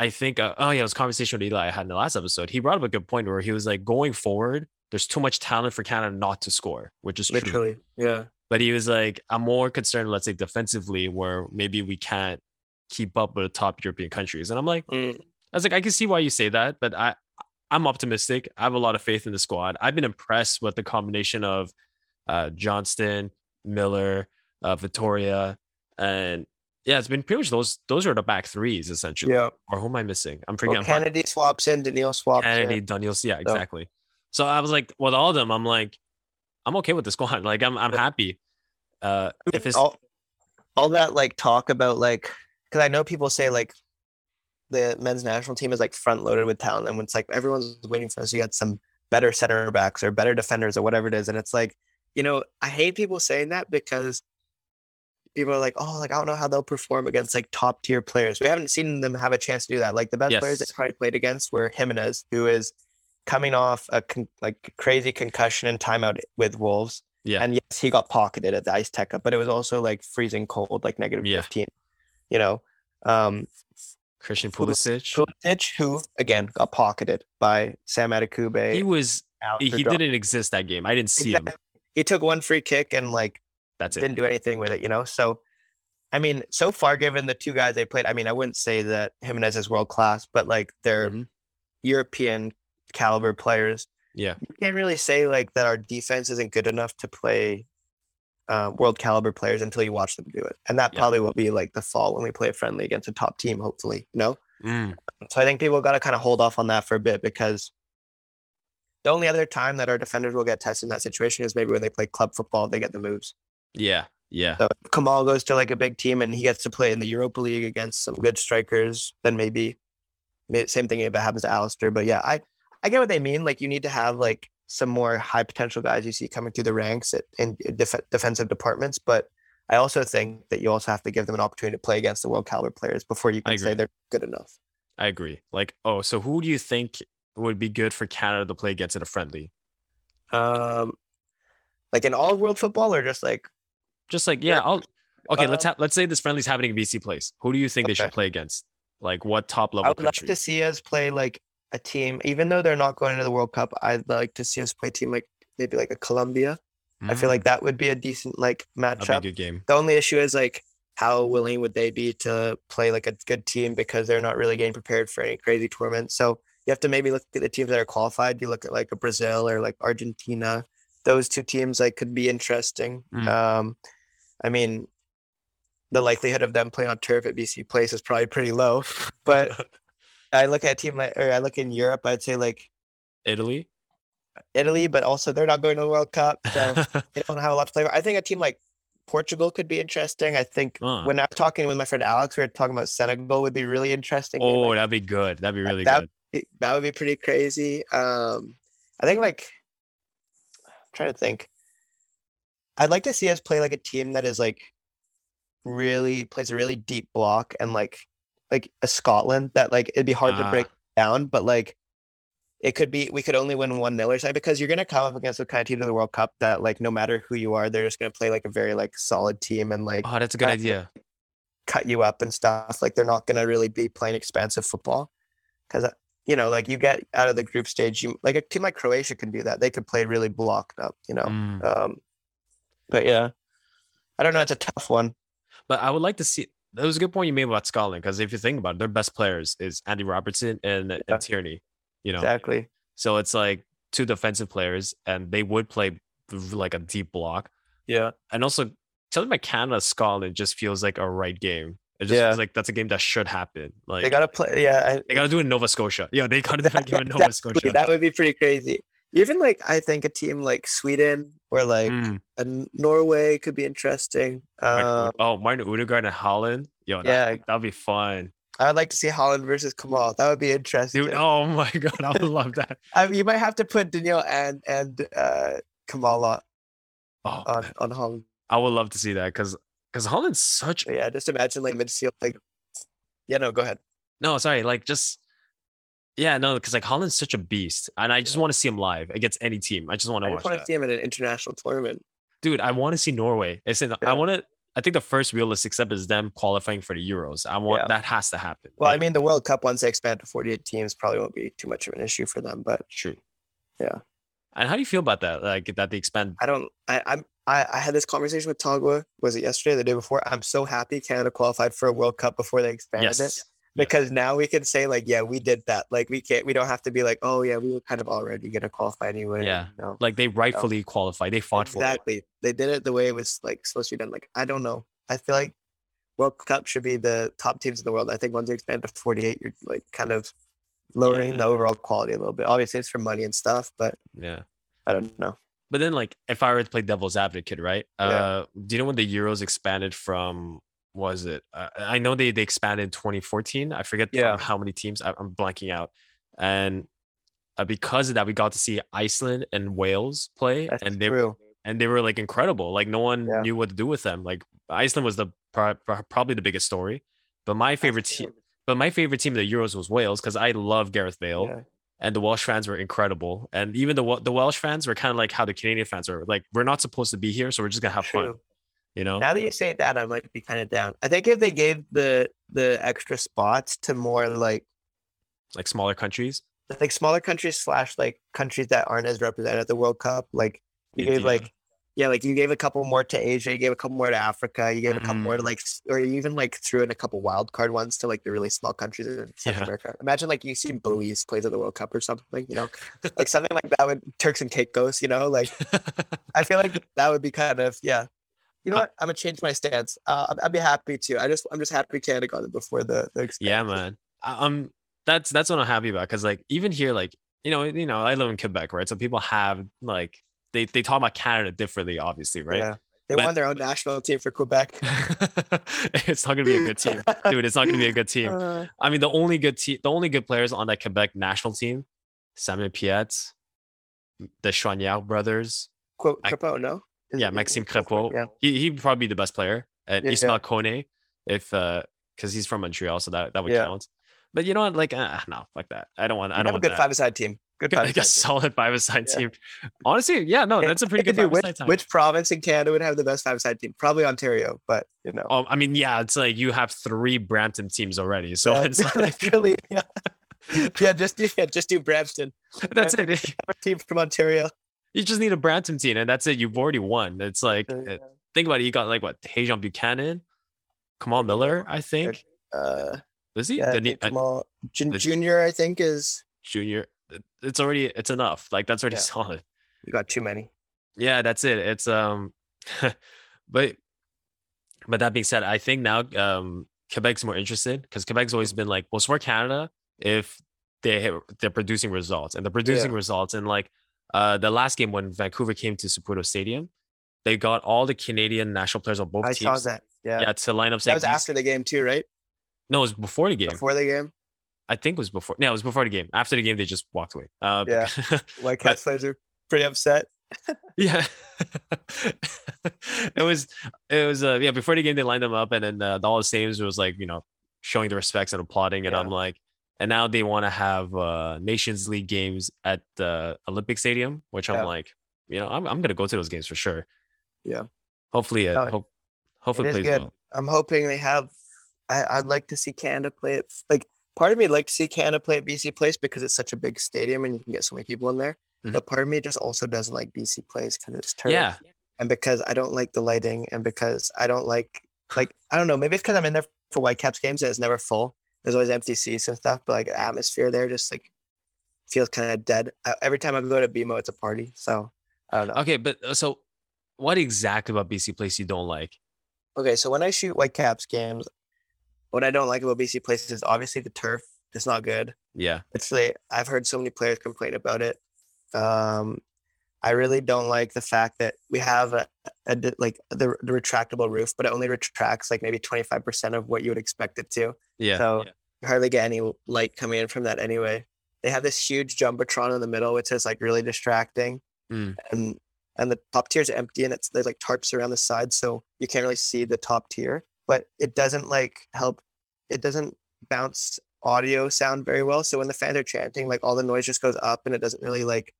I think, uh, oh yeah, it was conversation with Eli I had in the last episode. He brought up a good point where he was like, going forward, there's too much talent for Canada not to score, which is literally, true. yeah. But he was like, I'm more concerned, let's say, defensively, where maybe we can't keep up with the top European countries. And I'm like, mm. I was like, I can see why you say that, but I, I'm optimistic. I have a lot of faith in the squad. I've been impressed with the combination of uh, Johnston, Miller, uh, Vitória, and yeah, it's been pretty much those. Those are the back threes essentially. Yeah. Or who am I missing? I'm forgetting. Well, Kennedy swaps in. Doneil swaps. Kennedy, in. Doneil. Yeah, exactly. So. so I was like, with all of them, I'm like, I'm okay with the squad. [LAUGHS] Like, I'm I'm happy. Uh, if it's all, all that like talk about like, because I know people say like, the men's national team is like front loaded with talent, and it's like everyone's waiting for us. You got some better center backs or better defenders or whatever it is, and it's like, you know, I hate people saying that because people are like, oh, like I don't know how they'll perform against like top tier players. We haven't seen them have a chance to do that. Like the best yes. players they probably played against were Jimenez, who is coming off a con- like crazy concussion and timeout with Wolves. Yeah. And yes, he got pocketed at the Iceteca, but it was also like freezing cold, like negative Yeah. 15. You know, um, Christian Pul- Pulisic. Pulisic, who again got pocketed by Sam Adekugbe. He was he, he didn't exist that game. I didn't see him. He took one free kick and like That's it. didn't do anything with it, you know? So, I mean, so far, given the two guys they played, I mean, I wouldn't say that Jimenez is world class, but like they're Mhm. European caliber players. Yeah. You can't really say like that our defense isn't good enough to play uh, world caliber players until you watch them do it. And that Yeah. probably will be like the fall when we play a friendly against a top team, hopefully, you know? Mm, So I think people got to kind of hold off on that for a bit because the only other time that our defenders will get tested in that situation is maybe when they play club football, they get the moves. Yeah. Yeah. So if Kamal goes to like a big team and he gets to play in the Europa League against some good strikers, then maybe, may- same thing if it happens to Alistair. But yeah, I I get what they mean. Like you need to have like some more high potential guys you see coming through the ranks at, in def- defensive departments. But I also think that you also have to give them an opportunity to play against the world caliber players before you can say they're good enough. I agree. Like, oh, so who do you think would be good for Canada to play against in a friendly? Um, like in all world football or just like Just like, yeah, I'll okay, let's Uh, ha- let's say this friendly's happening in BC place. Who do you think they should play against? Like what top level? I would like to see us play like a team, even though they're not going to the World Cup. I'd like to see us play a team like maybe like a Colombia. I feel Mm, like that would be a decent like that'd be a matchup. good game. The only issue is like how willing would they be to play like a good team because they're not really getting prepared for any crazy tournament. So you have to maybe look at the teams that are qualified. You look at like a Brazil or like Argentina. Those two teams like could be interesting. Mm. Um, I mean, the likelihood of them playing on turf at BC Place is probably pretty low. [LAUGHS] But [LAUGHS] I look at a team like, or I look in Europe, I'd say like Italy. Italy, but also they're not going to the World Cup, so [LAUGHS] they don't have a lot to play for. I think a team like Portugal could be interesting. I think Uh. when I was talking with my friend Alex, we were talking about Senegal would be really interesting. oh, Like, that'd be good. That'd be really that- good. it- that would be pretty crazy. Um, I think like I'm trying to think. I'd like to see us play like a team that is like really plays a really deep block and like like a Scotland that like it'd be hard to break Ah. down, but like it could be we could only win one nil or something because you're gonna come up against the kind of team in the World Cup that like no matter who you are, they're just gonna play like a very like solid team and like Oh, that's a good uh, idea. cut you up and stuff. Like they're not gonna really be playing expansive football because you know, like you get out of the group stage, you like a team like Croatia can do that. They could play really blocked up, you know. Mm. Um, but yeah, I don't know. It's a tough one. But I would like to see. That was a good point you made about Scotland because if you think about it, their best players is Andy Robertson and, Yeah. and Tierney. You know, Exactly. so it's like two defensive players, and they would play like a deep block. Yeah. And also, telling my Canada Scotland just feels like a right game. It just Yeah. feels like that's a game that should happen. Like They gotta play. Yeah. I, they gotta do it in Nova Scotia. Yeah, they gotta do [LAUGHS] game in Nova Scotia. That would be pretty crazy. Even like I think a team like Sweden or like Mm. a Norway could be interesting. Um, oh, Martin Odegaard and Haaland. Yo, that, yeah, that'd be fun. I would like to see Haaland versus Kamal. That would be interesting. Dude, oh my [LAUGHS] god, I would love that. [LAUGHS] I mean, you might have to put Doneil and and uh, Kamal on Oh, on, on Haaland. I would love to see that because because Haaland's such But yeah, just imagine like midfield. Like, yeah, no, go ahead. no, sorry, like just yeah, no, because like Haaland's such a beast, and I just want to see him live against any team. I just want I to just watch want to see him in an international tournament. dude. I want to see Norway. It's in, Yeah. I want to. I think the first realistic step is them qualifying for the Euros. I want Yeah. that has to happen. Well, I mean, the World Cup once they expand to 48 teams probably won't be too much of an issue for them. But true. Yeah. And how do you feel about that? Like that they expand? I don't. I I'm. I, I had this conversation with Tagwa. Was it yesterday or the day before? I'm so happy Canada qualified for a World Cup before they expanded it. Because now we can say like yeah we did that like we can't we don't have to be like oh yeah we were kind of already gonna qualify anyway Yeah. no Like they rightfully qualify. They fought for exactly they did it the way it was like supposed to be done like i don't know i feel like world cup should be the top teams in the world i think once you expand to 48 you're like kind of lowering Yeah. the overall quality a little bit obviously it's for money and stuff but Yeah. i don't know But then, like, if I were to play devil's advocate, right? Yeah. Uh, do you know when the Euros expanded from? Was it? Uh, I know they they expanded in 2014. I forget Yeah. how many teams. I, I'm blanking out. And uh, because of that, we got to see Iceland and Wales play, that's and they true and they were like incredible. Like no one Yeah. knew what to do with them. Like Iceland was the pro- pro- probably the biggest story. But my favorite team, but my favorite team of the Euros was Wales because I love Gareth Bale. yeah. and the Welsh fans were incredible. And even the the Welsh fans were kind of like how the Canadian fans are. Like, we're not supposed to be here, so we're just gonna have True. fun. You know. Now that you say that, I might be kind of down. I think if they gave the the extra spots to more like like smaller countries, like smaller countries slash like countries that aren't as represented at the World Cup, like you India. gave like yeah, like you gave a couple more to Asia, you gave a couple more to Africa, you gave a couple more to mm. like, or you even like threw in a couple wild card ones to like the really small countries in [LAUGHS] South yeah. America. Imagine like you see Belize plays at the World Cup or something, you know, [LAUGHS] like something like that would Turks and Caicos, you know, like [LAUGHS] I feel like that would be kind of yeah. You know what? I'm gonna change my stance. Uh, I'd be happy to. I just I'm just happy Canada got it before the the. Yeah, man. Um, that's that's what I'm happy about because like even here, like you know, you know, I live in Quebec, right? So people have like they they talk about Canada differently, obviously, right? Yeah. They but, won their own national team for Quebec. [LAUGHS] it's not gonna be a good team, [LAUGHS] dude. It's not gonna be a good team. Uh, I mean, the only good team, the only good players on that Quebec national team, Samuel Piette, the Choinière brothers. Quote Crépeau, no? Yeah, Maxime Crépeau. Yeah. He he'd probably be the best player. And yeah, Ismail yeah. Kone, if uh, because he's from Montreal, so that that would yeah. count. But you know what? Like, uh, no, like that. I don't want. I don't have want a good that. five-a-side team. Good [LAUGHS] like a solid five-a-side yeah. team. Honestly, yeah, no, that's a pretty good five which, team. Which province in Canada would have the best five-a-side team? Probably Ontario, but you know. Oh, I mean, yeah, it's like you have three Brampton teams already, so yeah, it's [LAUGHS] like really, yeah. [LAUGHS] yeah, just do, yeah, just do Brampton. That's it. Team from Ontario. You just need a Brampton team, and that's it. You've already won. It's like yeah. think about it. You got like what Tajon Buchanan, Kamal Miller, I think. Uh, is he? Yeah, he, Kamal, Junior, I think is Junior it's already it's enough. Like that's already yeah. solid. We got too many. Yeah, that's it. It's um, [LAUGHS] but but that being said, I think now um Quebec's more interested because Quebec's always been like, well, it's for Canada if they they're producing results and they're producing yeah. results and like uh the last game when Vancouver came to Saputo Stadium, they got all the Canadian national players on both I teams. I saw that. Yeah. Yeah, to line up. That was after the game too, right? No, it was before the game. Before the game. I think it was before. No, it was before the game. After the game, they just walked away. Uh, [LAUGHS] yeah, Whitecaps players are pretty upset. [LAUGHS] yeah, [LAUGHS] it was. It was. Uh, yeah, before the game, they lined them up, and then uh, all the saves was like you know showing the respects and applauding, and yeah. I'm like, and now they want to have uh, Nations League games at the Olympic Stadium, which I'm like, you know, I'm I'm gonna go to those games for sure. Yeah. Hopefully, uh, no, hope, hopefully, it plays good. well. I'm hoping they have. I, I'd like to see Canada play it. Like part of me like to see Canada play at BC Place because it's such a big stadium and you can get so many people in there. Mm-hmm. But part of me just also doesn't like BC Place because it's turf. Yeah. And because I don't like the lighting and because I don't like like I don't know, maybe it's because I'm in there for Whitecaps games and it's never full. There's always empty seats and stuff, but like atmosphere there just like feels kind of dead. I, every time I go to BMO, it's a party. So I don't know. Okay, but uh, so what exactly about BC Place you don't like? Okay, so when I shoot Whitecaps games, what I don't like about BC Place is obviously the turf. It's not good. Yeah. It's like I've heard so many players complain about it. Um, I really don't like the fact that we have a, a like the, the retractable roof, but it only retracts like maybe 25% of what you would expect it to. Yeah. So yeah. you hardly get any light coming in from that anyway. They have this huge jumbotron in the middle, which is like really distracting. Mm. And and the top tier is empty and it's there's like tarps around the side, so you can't really see the top tier but it doesn't like help. It doesn't bounce audio sound very well. So when the fans are chanting, like all the noise just goes up and it doesn't really like,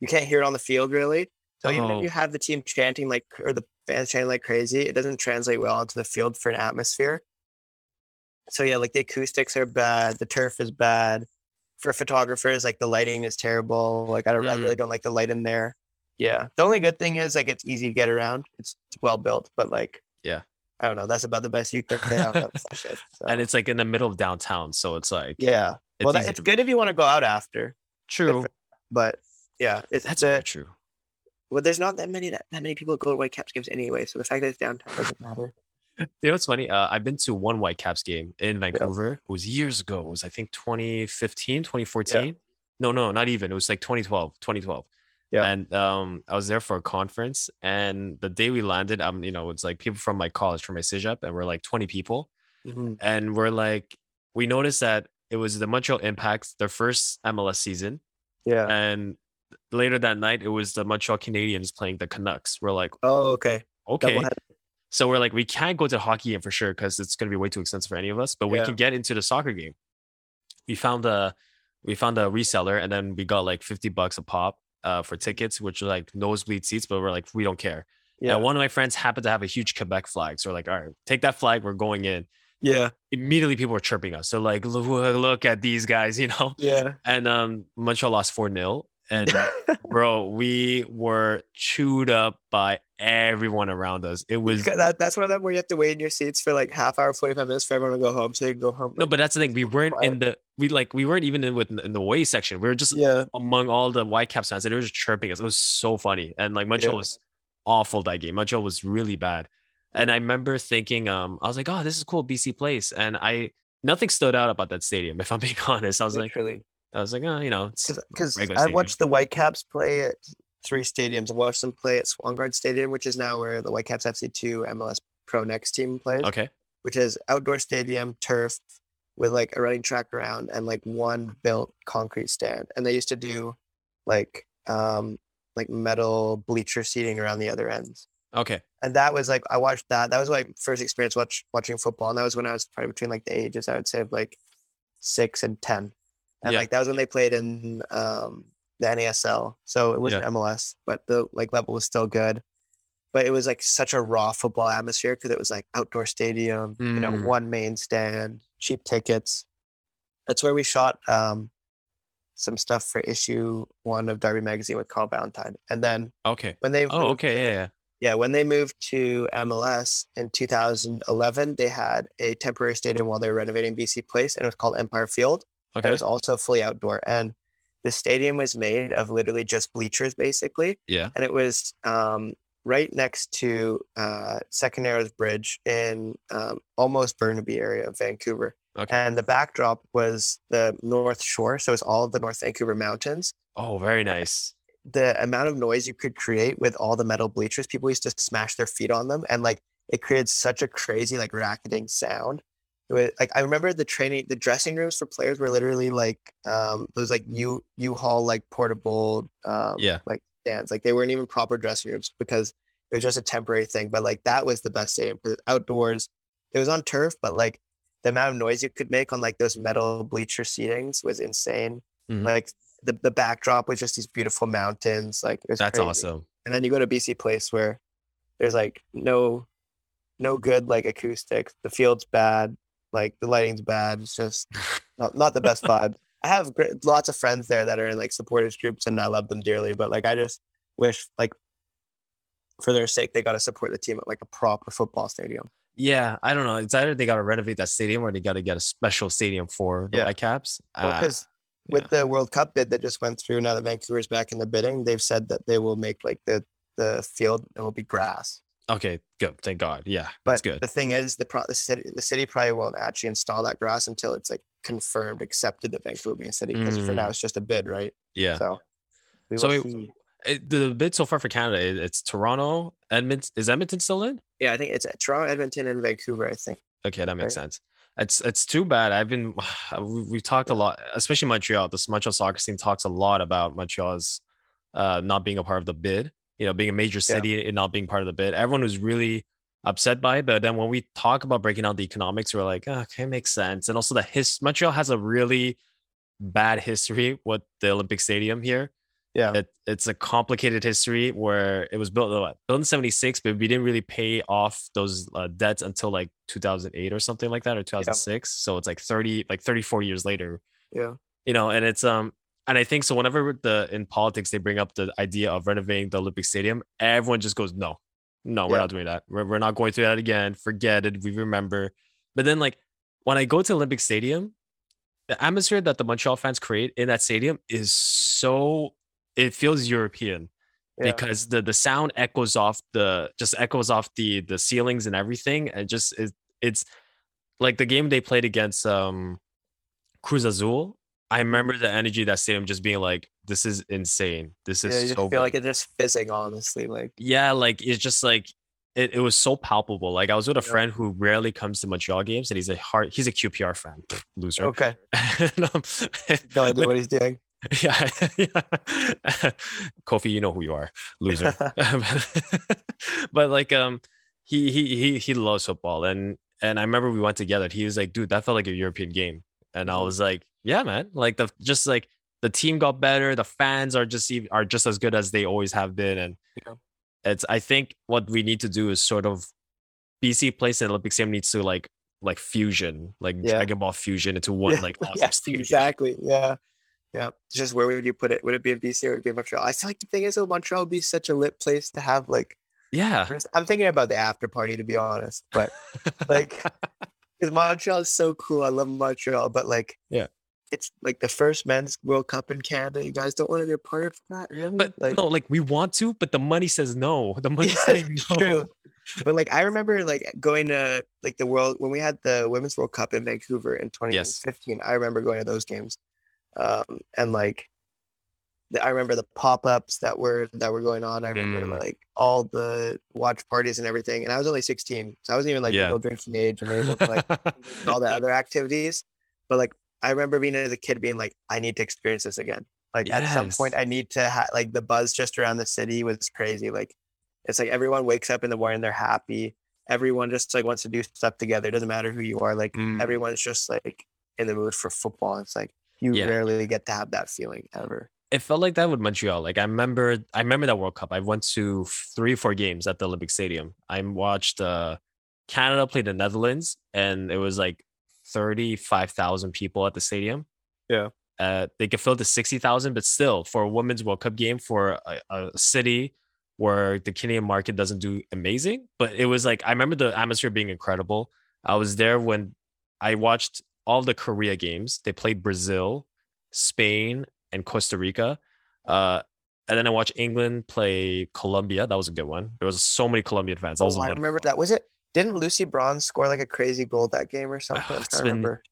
you can't hear it on the field really. So oh. even if you oh. have the team chanting like, or the fans chanting like crazy, it doesn't translate well onto the field for an atmosphere. So yeah, like the acoustics are bad, the turf is bad. For photographers, like the lighting is terrible. Like I don't, mm. I really don't like the light in there. Yeah. The only good thing is like it's easy to get around. It's, it's well built, but like yeah, I don't know. That's about the best you can say out [LAUGHS] so. And it's like in the middle of downtown, so it's like yeah. It's well, that, it's to... good if you want to go out after. True, but yeah, it's that's a, true. Well, there's not that many that, that many people go to Whitecaps games anyway, so the fact that it's downtown doesn't matter. You know what's funny? Uh, I've been to one Whitecaps game in Vancouver. Yeah. It was years ago. It was I think 2015, 2014. Yeah. No, no, not even. It was like 2012, 2012. Yeah. And um, I was there for a conference, and the day we landed, um, you know, it's like people from my college, from my CEGEP, and we're like 20 people, mm-hmm. and we're like, we noticed that it was the Montreal Impact, their first MLS season. Yeah. And later that night, it was the Montreal Canadiens playing the Canucks. We're like, oh, okay, okay. So we're like, we can't go to hockey game for sure because it's going to be way too expensive for any of us, but we can get into the soccer game. We found a we found a reseller and then we got like 50 bucks a pop uh, for tickets, which are like nosebleed seats, but we're like, we don't care. Yeah. And one of my friends happened to have a huge Quebec flag. So we're like, all right, take that flag. We're going in. Yeah. Immediately people were chirping us. So like, look, look at these guys, [LAUGHS] you know? Yeah. And um, Montreal lost 4 0. And bro, we were chewed up by everyone around us. It was that, that's one of them where you have to wait in your seats for like half hour, 45 minutes for everyone to go home so you can go home. No, but that's the thing. We weren't in the we like we weren't even in with in the way section. We were just yeah among all the Whitecaps fans and they were just chirping us. It was so funny. And like Montreal yeah. was awful that game. Montreal was really bad. And I remember thinking, um, I was like, oh, this is cool, BC Place. And I nothing stood out about that stadium, if I'm being [LAUGHS] honest. I was Literally. like, I was like, oh, you know, because I watched the Whitecaps play at three stadiums. I watched them play at Swangard Stadium, which is now where the Whitecaps FC2 MLS Pro Next team plays. Okay. Which is outdoor stadium, turf, with like a running track around and like one built concrete stand. And they used to do like um like metal bleacher seating around the other ends. Okay. And that was like I watched that. That was my first experience watch watching football. And that was when I was probably between like the ages, I would say of like six and ten and yeah. like that was when they played in um, the NASL. So it wasn't yeah. MLS, but the like level was still good. But it was like such a raw football atmosphere because it was like outdoor stadium, mm. you know, mm. one main stand, cheap tickets. That's where we shot um, some stuff for issue one of Derby magazine with Carl Valentine. And then okay, when they oh okay yeah yeah yeah when they moved to MLS in 2011, they had a temporary stadium while they were renovating BC Place, and it was called Empire Field. Okay. It was also fully outdoor. And the stadium was made of literally just bleachers, basically. Yeah. And it was um, right next to uh, Second Narrows Bridge in um, almost Burnaby area of Vancouver. Okay. And the backdrop was the North Shore. So it's all of the North Vancouver mountains. Oh, very nice. The amount of noise you could create with all the metal bleachers, people used to smash their feet on them. And like it created such a crazy, like racketing sound was, like I remember the training, the dressing rooms for players were literally like um those like U U Haul like portable um yeah like stands. Like they weren't even proper dressing rooms because it was just a temporary thing. But like that was the best stadium because outdoors. It was on turf, but like the amount of noise you could make on like those metal bleacher seatings was insane. Mm-hmm. Like the the backdrop was just these beautiful mountains. Like that's crazy. awesome. And then you go to BC Place where there's like no no good like acoustics. The field's bad. Like the lighting's bad. It's just [LAUGHS] not, not the best vibe. I have great, lots of friends there that are in like supporters groups and I love them dearly. But like I just wish like for their sake they got to support the team at like a proper football stadium. Yeah, I don't know. It's either they got to renovate that stadium or they got to get a special stadium for the yeah. Whitecaps. Because well, uh, with yeah. the World Cup bid that just went through, now that Vancouver's back in the bidding, they've said that they will make like the the field it will be grass. Okay, good. Thank God. Yeah, but good. The thing is, the pro- the city the city probably won't actually install that grass until it's like confirmed, accepted that Vancouver a city. Because mm. for now, mm. it's just a bid, right? Yeah. So, so it, it, the bid so far for Canada, it, it's Toronto, Edmonton. Is Edmonton still in? Yeah, I think it's Toronto, Edmonton, and Vancouver. I think. Okay, that makes right? sense. It's it's too bad. I've been [SIGHS] we've talked a lot, especially Montreal. This Montreal soccer team talks a lot about Montreal's uh, not being a part of the bid you know, being a major city yeah. and not being part of the bid. Everyone was really upset by it. But then when we talk about breaking down the economics, we're like, oh, okay, makes sense. And also the his Montreal has a really bad history with the Olympic Stadium here. Yeah, it, it's a complicated history where it was built built in '76, but we didn't really pay off those uh, debts until like 2008 or something like that, or 2006. Yeah. So it's like 30, like 34 years later. Yeah, you know, and it's um and I think so. Whenever the in politics they bring up the idea of renovating the Olympic Stadium, everyone just goes, "No, no, we're yeah. not doing that. We're, we're not going through that again. Forget it. We remember." But then, like when I go to Olympic Stadium, the atmosphere that the Montreal fans create in that stadium is so it feels European yeah. because the the sound echoes off the just echoes off the the ceilings and everything, and just it, it's like the game they played against um Cruz Azul I remember the energy that stadium just being like, "This is insane. This is yeah, you so." feel big. like it's just fizzing, honestly. Like yeah, like it's just like it, it was so palpable. Like I was with a yeah. friend who rarely comes to Montreal games, and he's a hard he's a QPR fan, loser. Okay, [LAUGHS] and, um, no idea what he's doing. [LAUGHS] Yeah, yeah. [LAUGHS] Kofi, you know who you are, loser. but like, um, he he he he loves football, and and I remember we went together. He was like, "Dude, that felt like a European game," and I mm-hmm. was like Yeah, man. Like the just like the team got better. The fans are just even are just as good as they always have been, and yeah. it's. I think what we need to do is sort of BC Place and Olympic Stadium needs to like like fusion, like yeah. Dragon Ball fusion into [LAUGHS] one yeah. like [LAUGHS] awesome yes, exactly. Yeah. Yeah. Just where would you put it? Would it be in BC or would it be in Montreal? I feel like the thing is, though, Montreal would be such a lit place to have like. Yeah. I'm thinking about the after party to be honest, but like, [LAUGHS] because Montreal is so cool. I love Montreal, but like, yeah, it's like the first men's World Cup in Canada. You guys don't want to be a part of that, really? But like, no, like we want to, but the money says no. The money yeah, saying [LAUGHS] no. True. But like I remember like going to like the world when we had the Women's World Cup in Vancouver in 2015. Yes. I remember going to those games, um, and like I remember the pop ups that were that were going on. I remember mm. like all the watch parties and everything. And I was only 16, so I wasn't even like yeah. drinking age and able to like [LAUGHS] all the other activities. But like I remember being as a kid being like, I need to experience this again. Like yes. at some point, I need to have like the buzz just around the city was crazy. Like it's like everyone wakes up in the morning, they're happy. Everyone just like wants to do stuff together. It doesn't matter who you are. Like mm. everyone's just like in the mood for football. It's like you yeah. rarely get to have that feeling ever. It felt like that with Montreal. Like I remember, I remember that World Cup. I went to three, four games at the Olympic Stadium. I watched uh, Canada play the Netherlands, and it was like thirty-five thousand people at the stadium. Yeah, uh, they could fill to sixty thousand, but still, for a women's World Cup game for a, a city where the Canadian market doesn't do amazing, but it was like I remember the atmosphere being incredible. I was there when I watched all the Korea games. They played Brazil, Spain, and Costa Rica. Uh, and then I watched England play Colombia. That was a good one. There was so many Colombian fans. That oh, I remember that. Was it? Didn't Lucy Bronze score like a crazy goal that game or something? I been, remember.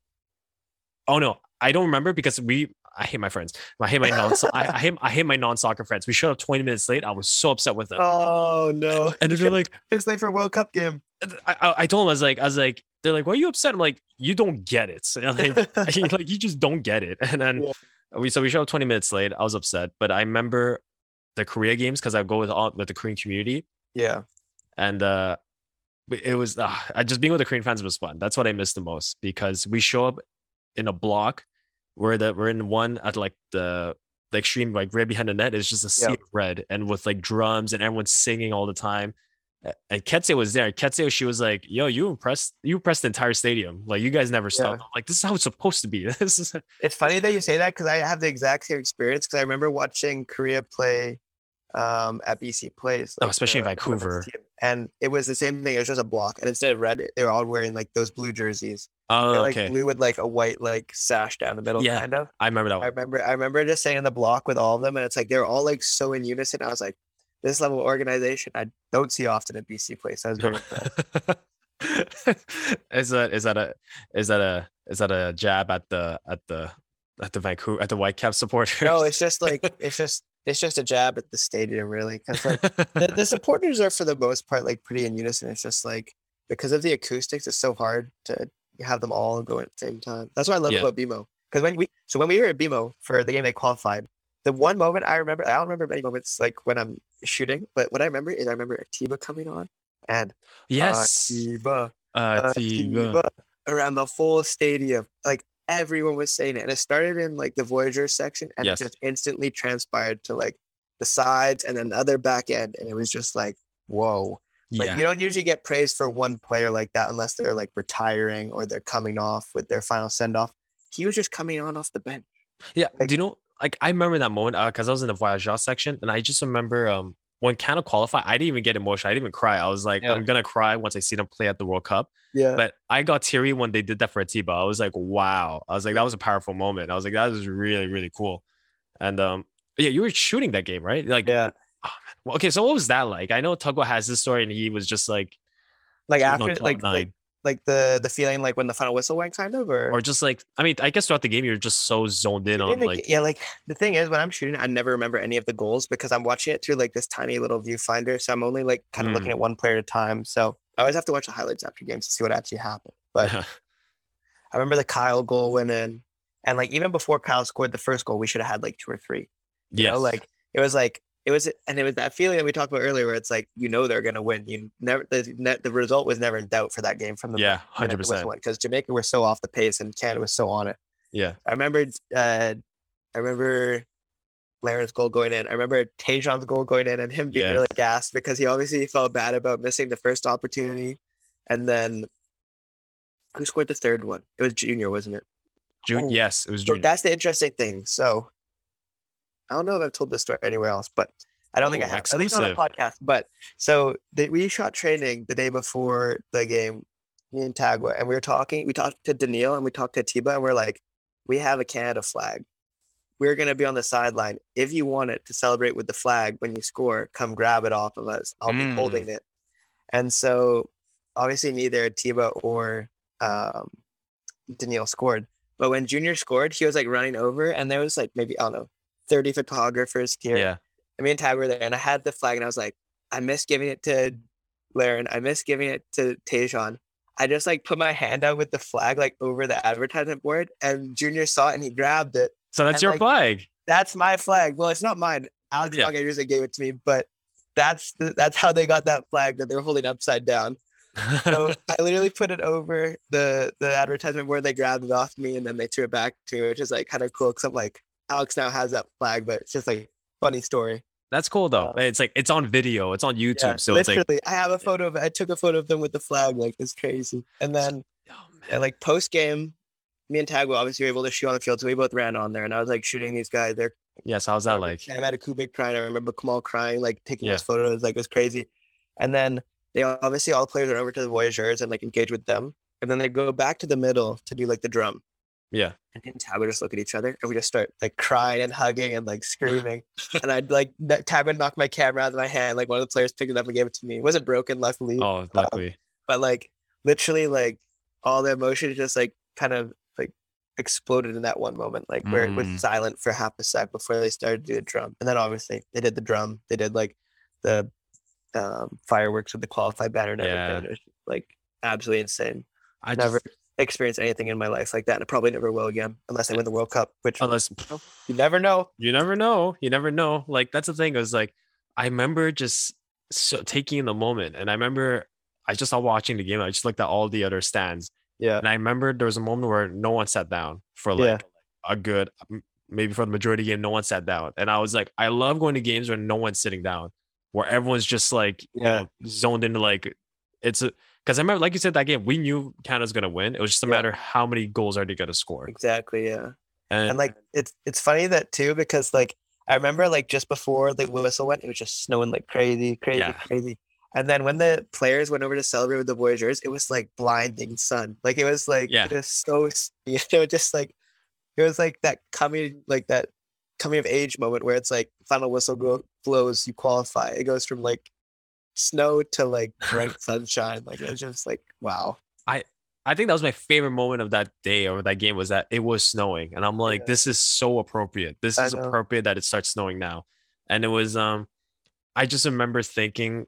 Oh no, I don't remember because we I hate my friends. I hate my non I, I, hate I hate my non soccer friends. We showed up 20 minutes late. I was so upset with them. Oh no! [LAUGHS] And they're like, [LAUGHS] "It's late for a World Cup game." I, I, I, told them I was like, I was like, they're like, "Why are you upset?" I'm like, "You don't get it. [LAUGHS] Like, like you just don't get it." And then yeah. we so we showed up 20 minutes late. I was upset, but I remember the Korea games because I go with all with the Korean community. Yeah, and uh, it was uh, just being with the Korean fans was fun. That's what I missed the most because we show up in a block where the we're in one at like the the extreme like right behind the net is just a sea yep. of red and with like drums and everyone's singing all the time. And Ketse was there. Ketse, she was like, "Yo, you impressed you impressed the entire stadium. Like you guys never stopped. Yeah. like this is how it's supposed to be. [LAUGHS] this is." It's funny that you say that because I have the exact same experience. Because I remember watching Korea play um, at BC Place. Oh, like, oh, especially in Vancouver. And it was the same thing. It was just a block, and instead of red, they were all wearing like those blue jerseys. Oh, like okay. Blue with like a white like sash down the middle. Yeah, kind of. I remember that. One. I remember. I remember just saying in the block with all of them, and it's like they're all like so in unison. I was like, this level of organization I don't see often at BC Place. I was very is that is that a is that a is that a jab at the at the at the Vancouver at the Whitecap supporters? No, it's just like it's just it's just a jab at the stadium, really. Because like the, the, [LAUGHS] supporters are for the most part like pretty in unison. It's just like because of the acoustics, it's so hard to have them all go at the same time. That's what I love yeah. about BMO. Because when we so when we were at BMO for the game they qualified, the one moment I remember, I don't remember many moments like when I'm shooting, but what I remember is I remember Atiba coming on and yes, Atiba, uh, Atiba. Atiba around the full stadium, like everyone was saying it. And it started in like the Voyageur section and yes. it just instantly transpired to like the sides and then the other back end. And it was just like, whoa. Like yeah. you don't usually get praise for one player like that unless they're like retiring or they're coming off with their final send off. He was just coming on off the bench. Yeah. Like, Do you know like I remember that moment because uh, I was in the Voyageur section and I just remember um when Canada qualified, I didn't even get emotional. I didn't even cry. I was like, yeah. I'm gonna cry once I see them play at the World Cup. Yeah. But I got teary when they did that for Atiba. I was like, wow. I was like, that was a powerful moment. I was like, that was really, really cool. And um, yeah, you were shooting that game, right? Like, yeah. Oh, well, okay, so what was that like? I know Tagwa has this story, and he was just like, like after, like, like, like the the feeling like when the final whistle went kind of or or just like i mean i guess throughout the game you're just so zoned in on like yeah like the thing is when i'm shooting i never remember any of the goals because i'm watching it through like this tiny little viewfinder so i'm only like kind of mm. looking at one player at a time so i always have to watch the highlights after games to see what actually happened but [LAUGHS] i remember the cyle goal went in and like even before cyle scored the first goal we should have had like two or three yeah like it was like it was and it was that feeling that we talked about earlier where it's like you know they're going to win you never the, the result was never in doubt for that game from the yeah 100% because jamaica was so off the pace and canada was so on it Yeah. I remember uh I remember Larin's goal going in. I remember Tajon's goal going in and him being yeah. really gassed because he obviously felt bad about missing the first opportunity. And then who scored the third one? It was Junior, wasn't it? June, oh. yes, it was Junior. So that's the interesting thing. So I don't know if I've told this story anywhere else, but I don't oh, think I have. Exclusive. At least on a podcast. But so the, we shot training the day before the game, me and Tagwa, and we were talking. We talked to Doneil and we talked to Tiba, and we're like, we have a Canada flag. We're gonna be on the sideline. If you want it to celebrate with the flag when you score, come grab it off of us. I'll mm. be holding it. And so obviously neither Tiba or um, Doneil scored. But when Junior scored, he was like running over, and there was like maybe I don't know, thirty photographers here. Yeah. And me and Ty were there, and I had the flag, and I was like, I miss giving it to Larin. I miss giving it to Tajon. I just like put my hand out with the flag like over the advertisement board, and Junior saw it and he grabbed it. So that's and, your like, flag. That's my flag. Well, it's not mine. Alex yeah. Gave it to me, but that's the, that's how they got that flag that they're holding upside down. so [LAUGHS] I literally put it over the the advertisement board. They grabbed it off me and then they threw it back to me, which is like kind of cool. Cause I'm like, Alex now has that flag, but it's just like funny story. That's cool though. It's like it's on video. It's on YouTube. Yeah, so literally, it's like I have a photo of I took a photo of them with the flag. Like it's crazy. And then oh, like post game, me and Tag were obviously able to shoot on the field, so we both ran on there. And I was like shooting these guys. They're yes. How's that like? I had a Kubik crying. I remember Kamal crying, like taking yeah. those photos. Like it was crazy. And then they obviously all the players are over to the Voyageurs and like engage with them. And then they go back to the middle to do like the drum. Yeah. And then Tab would just look at each other and we just start like crying and hugging and like screaming. and I'd like Tab would knock my camera out of my hand. Like one of the players picked it up and gave it to me. It wasn't broken, luckily. Oh, luckily. Um, but like literally like all the emotions just like kind of like exploded in that one moment, like where mm. it was mm. silent for half a sec before they started to do the drum. And then obviously they did the drum. They did like the um, fireworks with the qualified banner and everything. Yeah. like absolutely insane. I never just, experienced anything in my life like that, and I probably never will again unless I win the World Cup. Which unless you never know, you never know, you never know. Like that's the thing. It was like I remember just so taking in the moment, and I remember I just saw watching the game. I just looked at all the other stands. Yeah, and I remember there was a moment where no one sat down for like yeah. a good maybe for the majority of the game, no one sat down, and I was like, I love going to games where no one's sitting down where everyone's just like yeah. You know, zoned into like it's a because I remember like you said that game we knew Canada's gonna win. It was just a yeah. matter how many goals are they gonna score. Exactly. Yeah. And, and, like it's it's funny that too because like I remember like just before the whistle went, it was just snowing like crazy, crazy, yeah. crazy. And then when the players went over to celebrate with the Voyageurs, it was like blinding sun. Like it was like yeah. it was so [LAUGHS] you know just like it was like that coming like that coming of age moment where it's like final whistle go, blows, you qualify. It goes from like snow to like bright [LAUGHS] sunshine. Like it's just like wow. I I think that was my favorite moment of that day or that game was that it was snowing, and I'm like, yeah. this is so appropriate. This is appropriate that it starts snowing now, and it was um, I just remember thinking.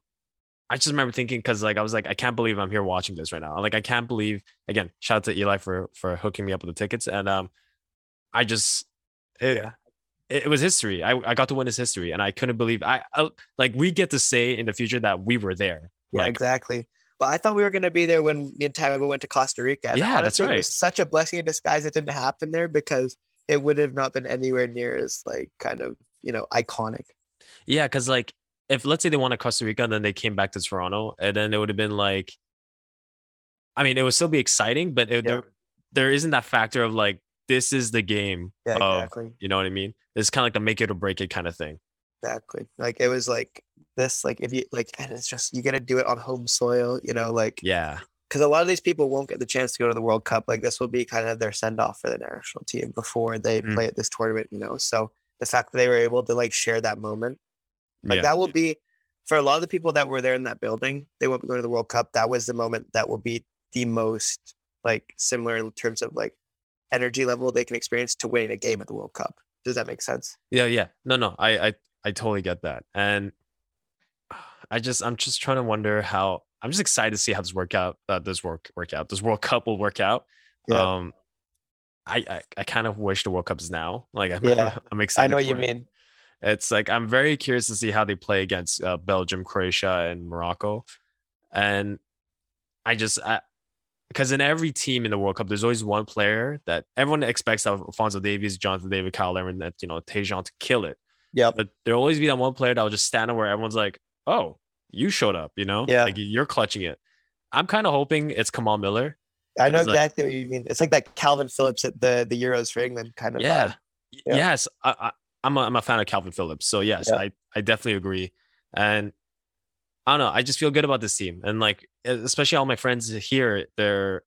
I just remember thinking because like I was like I can't believe I'm here watching this right now. Like I can't believe again. Shout out to Eli for for hooking me up with the tickets, and um, I just it, yeah it, was history. I, I got to witness history, and I couldn't believe I, I like we get to say in the future that we were there. Yeah, like, exactly. But I thought we were going to be there when me and went to Costa Rica. And yeah, that's right. It was such a blessing in disguise it didn't happen there because it would have not been anywhere near as like kind of you know iconic. Yeah, because like if let's say they won to Costa Rica and then they came back to Toronto, and then it would have been like, I mean, it would still be exciting, but it, yeah. there there isn't that factor of like this is the game. Yeah, of, exactly. You know what I mean? It's kind of like the make it or break it kind of thing. Exactly. Like it was like this, like if you like, and it's just you got to do it on home soil. You know, like yeah. Because a lot of these people won't get the chance to go to the World Cup. Like this will be kind of their send off for the national team before they mm. play at this tournament. You know, so the fact that they were able to like share that moment, like yeah. that will be for a lot of the people that were there in that building. They won't be going to the World Cup. That was the moment that will be the most like similar in terms of like energy level they can experience to winning a game at the World Cup. Does that make sense? Yeah, yeah. No, no, I, I, I totally get that, and [SIGHS] I just, I'm just trying to wonder how. I'm just excited to see how this work out. Uh, this work work out. This World Cup will work out. Yeah. Um, I, I, I kind of wish the World Cup is now. Like, I'm, yeah, [LAUGHS] I'm excited. I know what you it. mean. It's like I'm very curious to see how they play against uh, Belgium, Croatia, and Morocco, and I just I, because in every team in the World Cup, there's always one player that everyone expects Alphonso Davies, Jonathan David, Cyle Larin, that you know Tajon to kill it. Yeah, but there'll always be that one player that will just stand up where everyone's like, "Oh, you showed up," you know? Yeah, like you're clutching it. I'm kind of hoping it's Kamal Miller. I know exactly like, what you mean. It's like that Kalvin Phillips at the the Euros for England kind of. Yeah. yeah. Yes, I, I, I'm a, I'm a fan of Kalvin Phillips. So yes, yeah. I I definitely agree. And I don't know. I just feel good about this team, and like especially all my friends here, they're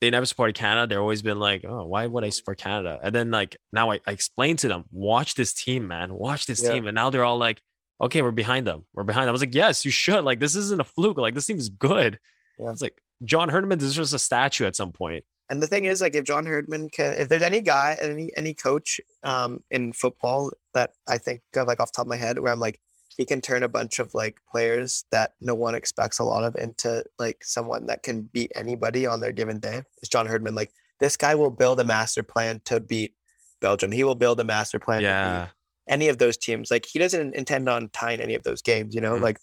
they never supported Canada. They're always been like, oh, why would I support Canada? And then like now I, I explain to them, watch this team, man, watch this yeah. team, and now they're all like, okay, we're behind them. We're behind them. I was like, yes, you should. Like this isn't a fluke. Like this team is good. Yeah. It's like John Herdman deserves a statue at some point. And the thing is, like, if John Herdman can, if there's any guy, any any coach um, in football that I think of, like off top of my head, where I'm like, he can turn a bunch of like players that no one expects a lot of into like someone that can beat anybody on their given day. It's John Herdman. Like this guy will build a master plan to beat Belgium. He will build a master plan. Yeah. any of those teams. Like he doesn't intend on tying any of those games. You know, mm-hmm. like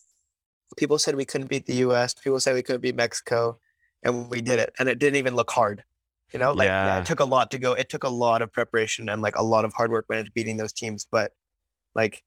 people said we couldn't beat the U.S. People said we couldn't beat Mexico, and we did it, and it didn't even look hard. You know, like yeah. Yeah, it took a lot to go. It took a lot of preparation and like a lot of hard work when it's beating those teams. But like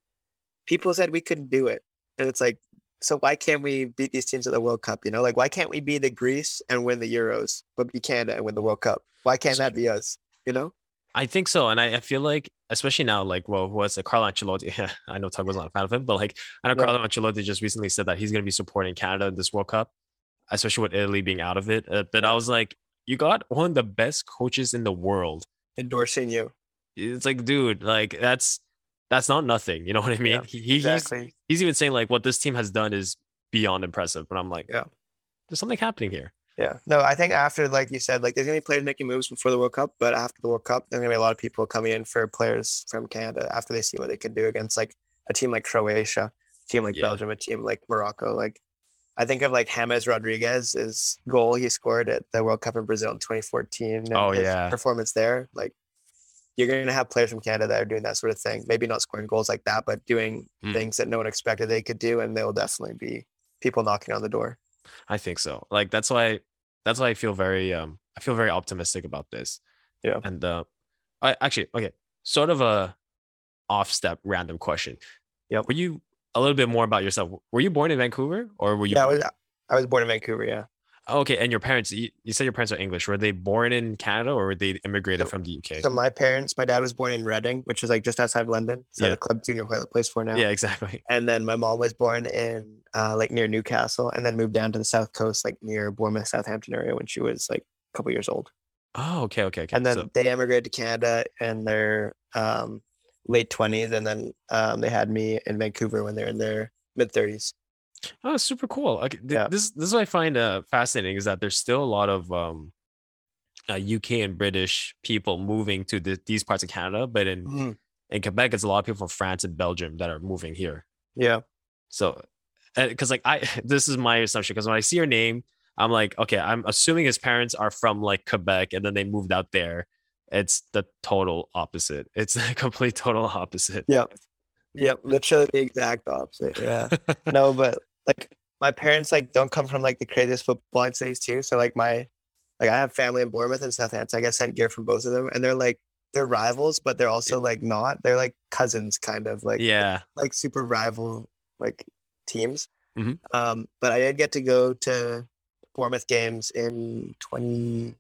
people said we couldn't do it. And it's like, so why can't we beat these teams at the World Cup? You know, like why can't we be the Greece and win the Euros, but be Canada and win the World Cup? Why can't that be us? You know? I think so. And I, I feel like, especially now, like, well, was it? Carlo Ancelotti. [LAUGHS] Yeah, I know Tug was not a fan of him, but like, I know yeah. Carlo Ancelotti just recently said that he's going to be supporting Canada in this World Cup, especially with Italy being out of it. Uh, but I was like, you got one of the best coaches in the world endorsing you. It's like, dude, like, that's that's not nothing. You know what I mean? Yeah, he, exactly. he's, he's even saying like what this team has done is beyond impressive. But I'm like, yeah, there's something happening here. Yeah. No, I think after, like you said, like there's gonna be players making moves before the World Cup, but after the World Cup, there's gonna be a lot of people coming in for players from Canada after they see what they can do against like a team like Croatia, a team like yeah. Belgium, a team like Morocco. Like I think of like James Rodriguez, his goal he scored at the World Cup in Brazil in 2014. oh yeah, performance there. Like you're going to have players from Canada that are doing that sort of thing. Maybe not scoring goals like that, but doing mm. things that no one expected they could do, and they will definitely be people knocking on the door. I think so. Like that's why that's why I feel very um I feel very optimistic about this. Yeah. And uh, I actually okay, sort of a off step random question. Yeah. Were you a little bit more about yourself? Were you born in Vancouver or were you? Yeah, I was, I was born in Vancouver. Yeah. Okay, and your parents, you, you, said your parents are English. Were they born in Canada or were they immigrated so, from the UK? So my parents, my dad was born in Reading, which is like just outside of London. So yeah. the club junior plays for now. Yeah, exactly. [LAUGHS] And then my mom was born in uh, like near Newcastle, and then moved down to the south coast, like near Bournemouth, Southampton area, when she was like a couple years old. Oh, okay, okay, okay. And then so. they emigrated to Canada in their um, late twenties, and then um, they had me in Vancouver when they're in their mid thirties. Oh, super cool. Okay, th- yeah. This this is what I find uh, fascinating is that there's still a lot of um, uh, UK and British people moving to the, these parts of Canada, but in mm-hmm. in Quebec, it's a lot of people from France and Belgium that are moving here. Yeah. So, because like I, [LAUGHS] this is my assumption because when I see your name, I'm like, okay, I'm assuming his parents are from like Quebec and then they moved out there. It's the total opposite. It's the [LAUGHS] complete total opposite. Yeah. Yep, literally the exact opposite. Yeah. [LAUGHS] no, but like my parents like don't come from like the craziest football cities too. So like my like I have family in Bournemouth and Southampton. I get sent gear from both of them, and they're like they're rivals, but they're also like not. They're like cousins, kind of like yeah, like super rival like teams. Mm-hmm. Um, but I did get to go to Bournemouth games in twenty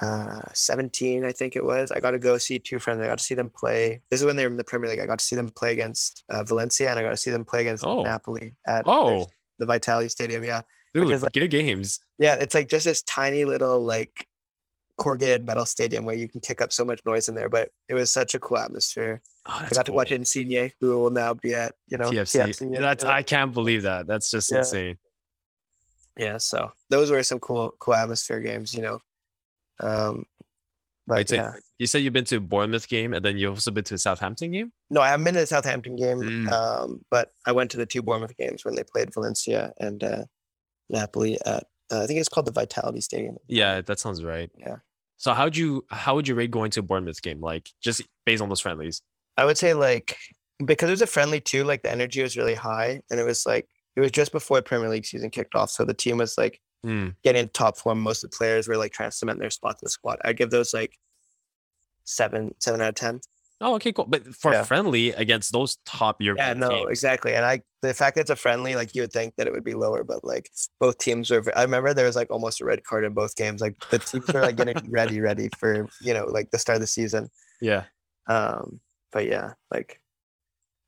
uh, 17, I think it was. I got to go see two friends. I got to see them play. This is when they were in the Premier League. I got to see them play against uh, Valencia and I got to see them play against oh. Napoli at oh. the Vitality Stadium. Yeah. Dude, like, good games. Yeah. It's like just this tiny little like corrugated metal stadium where you can kick up so much noise in there, but it was such a cool atmosphere. Oh, I got cool. to watch Insigne, who will now be at, you know, TFC. TFC that's, I can't believe that. That's just yeah. insane. Yeah. So those were some cool, cool atmosphere games, you know, um, but Wait, so yeah. you said you've been to Bournemouth game and then you've also been to the Southampton game? No, I haven't been to the Southampton game. Mm. Um, but I went to the two Bournemouth games when they played Valencia and uh, Napoli at uh, I think it's called the Vitality Stadium. Yeah, that sounds right. Yeah. So how'd you how would you rate going to a Bournemouth game? Like just based on those friendlies? I would say like because it was a friendly too, like the energy was really high and it was like it was just before the Premier League season kicked off. So the team was like mm. getting top form. Most of the players were like trying to cement their spot in the squad. I'd give those like seven, seven out of ten. Oh, okay, cool. But for yeah. friendly against those top European Yeah, no, teams. exactly. And I the fact that it's a friendly, like you would think that it would be lower, but like both teams were. I remember there was like almost a red card in both games. Like the teams are like getting [LAUGHS] ready, ready for, you know, like the start of the season. Yeah. Um, but yeah, like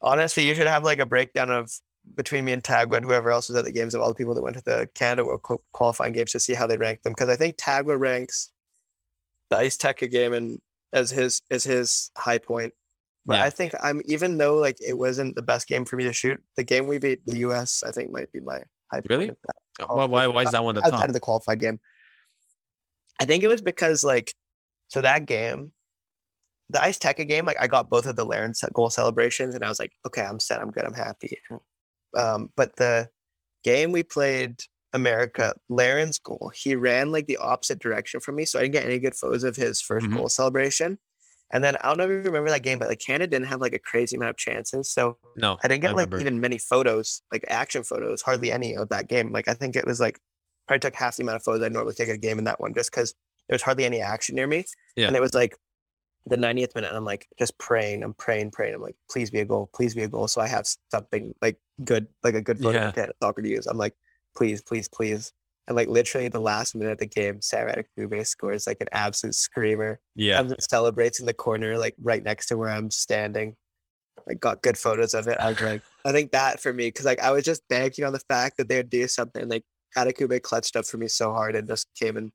honestly, you should have like a breakdown of between me and Tagwa and whoever else was at the games of all the people that went to the Canada World qualifying games to see how they rank them. Because I think Tagwa ranks the Iceteca game and as his as his high point. But yeah. I think I'm even though like it wasn't the best game for me to shoot, the game we beat the US I think might be my high really? point. Really? Oh, why, why why is that one the outside top? of the qualified game? I think it was because like so that game, the Iceteca game, like I got both of the Larin goal celebrations and I was like, okay, I'm set, I'm good, I'm happy. Um, but the game we played America, Larin's goal, he ran like the opposite direction from me. So I didn't get any good photos of his 1st mm-hmm. goal celebration. And then I don't know if you remember that game, but like Canada didn't have like a crazy amount of chances. So no, I didn't get I like even many photos, like action photos, hardly any of that game. Like I think it was like probably took half the amount of photos I normally take a game in that one just because there was hardly any action near me. Yeah. And it was like the 90th minute, and I'm like just praying, I'm praying, praying. I'm like, please be a goal, please be a goal. So I have something like good, like a good photo yeah. soccer to use. I'm like, please, please, please. And like literally the last minute of the game, Sam Adekugbe scores like an absolute screamer. Yeah. And celebrates in the corner, like right next to where I'm standing. Like got good photos of it. I was like, I think that for me, because like I was just banking on the fact that they would do something. Like Adekugbe clutched up for me so hard and just came and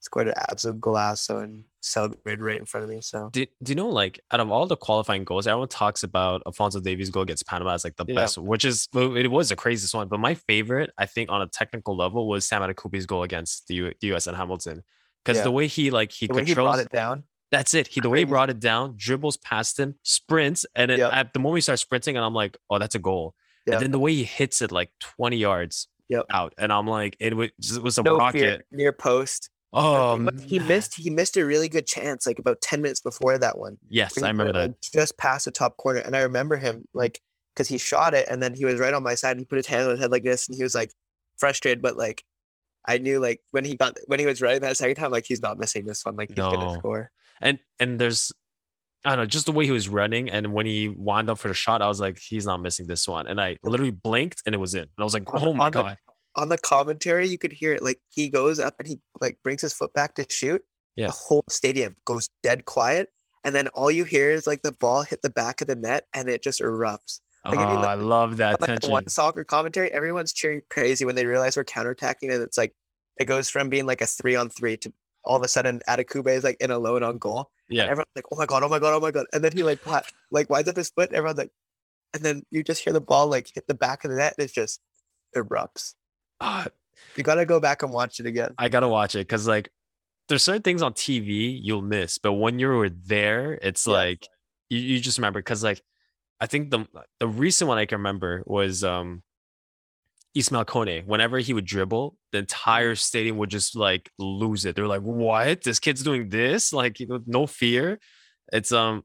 scored an absolute golazo and celebrated right in front of me. So do, do you know like out of all the qualifying goals, everyone talks about Alphonso Davies' goal against Panama as like the yeah. best, which is it was the craziest one. But my favorite, I think, on a technical level, was Sam Adekugbe's goal against the, U- the US and Hamilton. Because yeah. the way he like he the controls he brought it down. That's it. He the way he brought it down, dribbles past him, sprints, and then yep. at the moment he starts sprinting, and I'm like, oh, that's a goal. Yep. And then the way he hits it like 20 yards yep. out, and I'm like, it was, it was a no rocket fear. near post. Oh, he missed. He missed a really good chance, like about ten minutes before that one. Yes, I remember that. Just past the top corner, and I remember him like because he shot it, and then he was right on my side, and he put his hand on his head like this, and he was like frustrated, but like I knew like when he got when he was running that second time, like he's not missing this one, like he's no. gonna score. And and there's I don't know, just the way he was running, and when he wound up for the shot, I was like, he's not missing this one, and I literally blinked, and it was in, and I was like, oh my god on the commentary, you could hear it. Like he goes up and he like brings his foot back to shoot. Yeah. The whole stadium goes dead quiet, and then all you hear is like the ball hit the back of the net, and it just erupts. Like, oh, I, mean, like, I love that like tension. One soccer commentary, everyone's cheering crazy when they realize we're counterattacking, and it's like it goes from being like a three on three to all of a sudden Adekugbe is like in a load on mm-hmm. goal. Yeah. And everyone's like, oh my god, oh my god, oh my god, and then he like like winds up his foot. Everyone's like, and then you just hear the ball like hit the back of the net, and it just erupts. Uh, you gotta go back and watch it again. I gotta watch it because like there's certain things on TV you'll miss, but when you're there, it's yeah. like you, you just remember because like I think the the recent one I can remember was um Ismail Kone. Whenever he would dribble, the entire stadium would just like lose it. They're like, "What? This kid's doing this? Like, you know, no fear." It's um,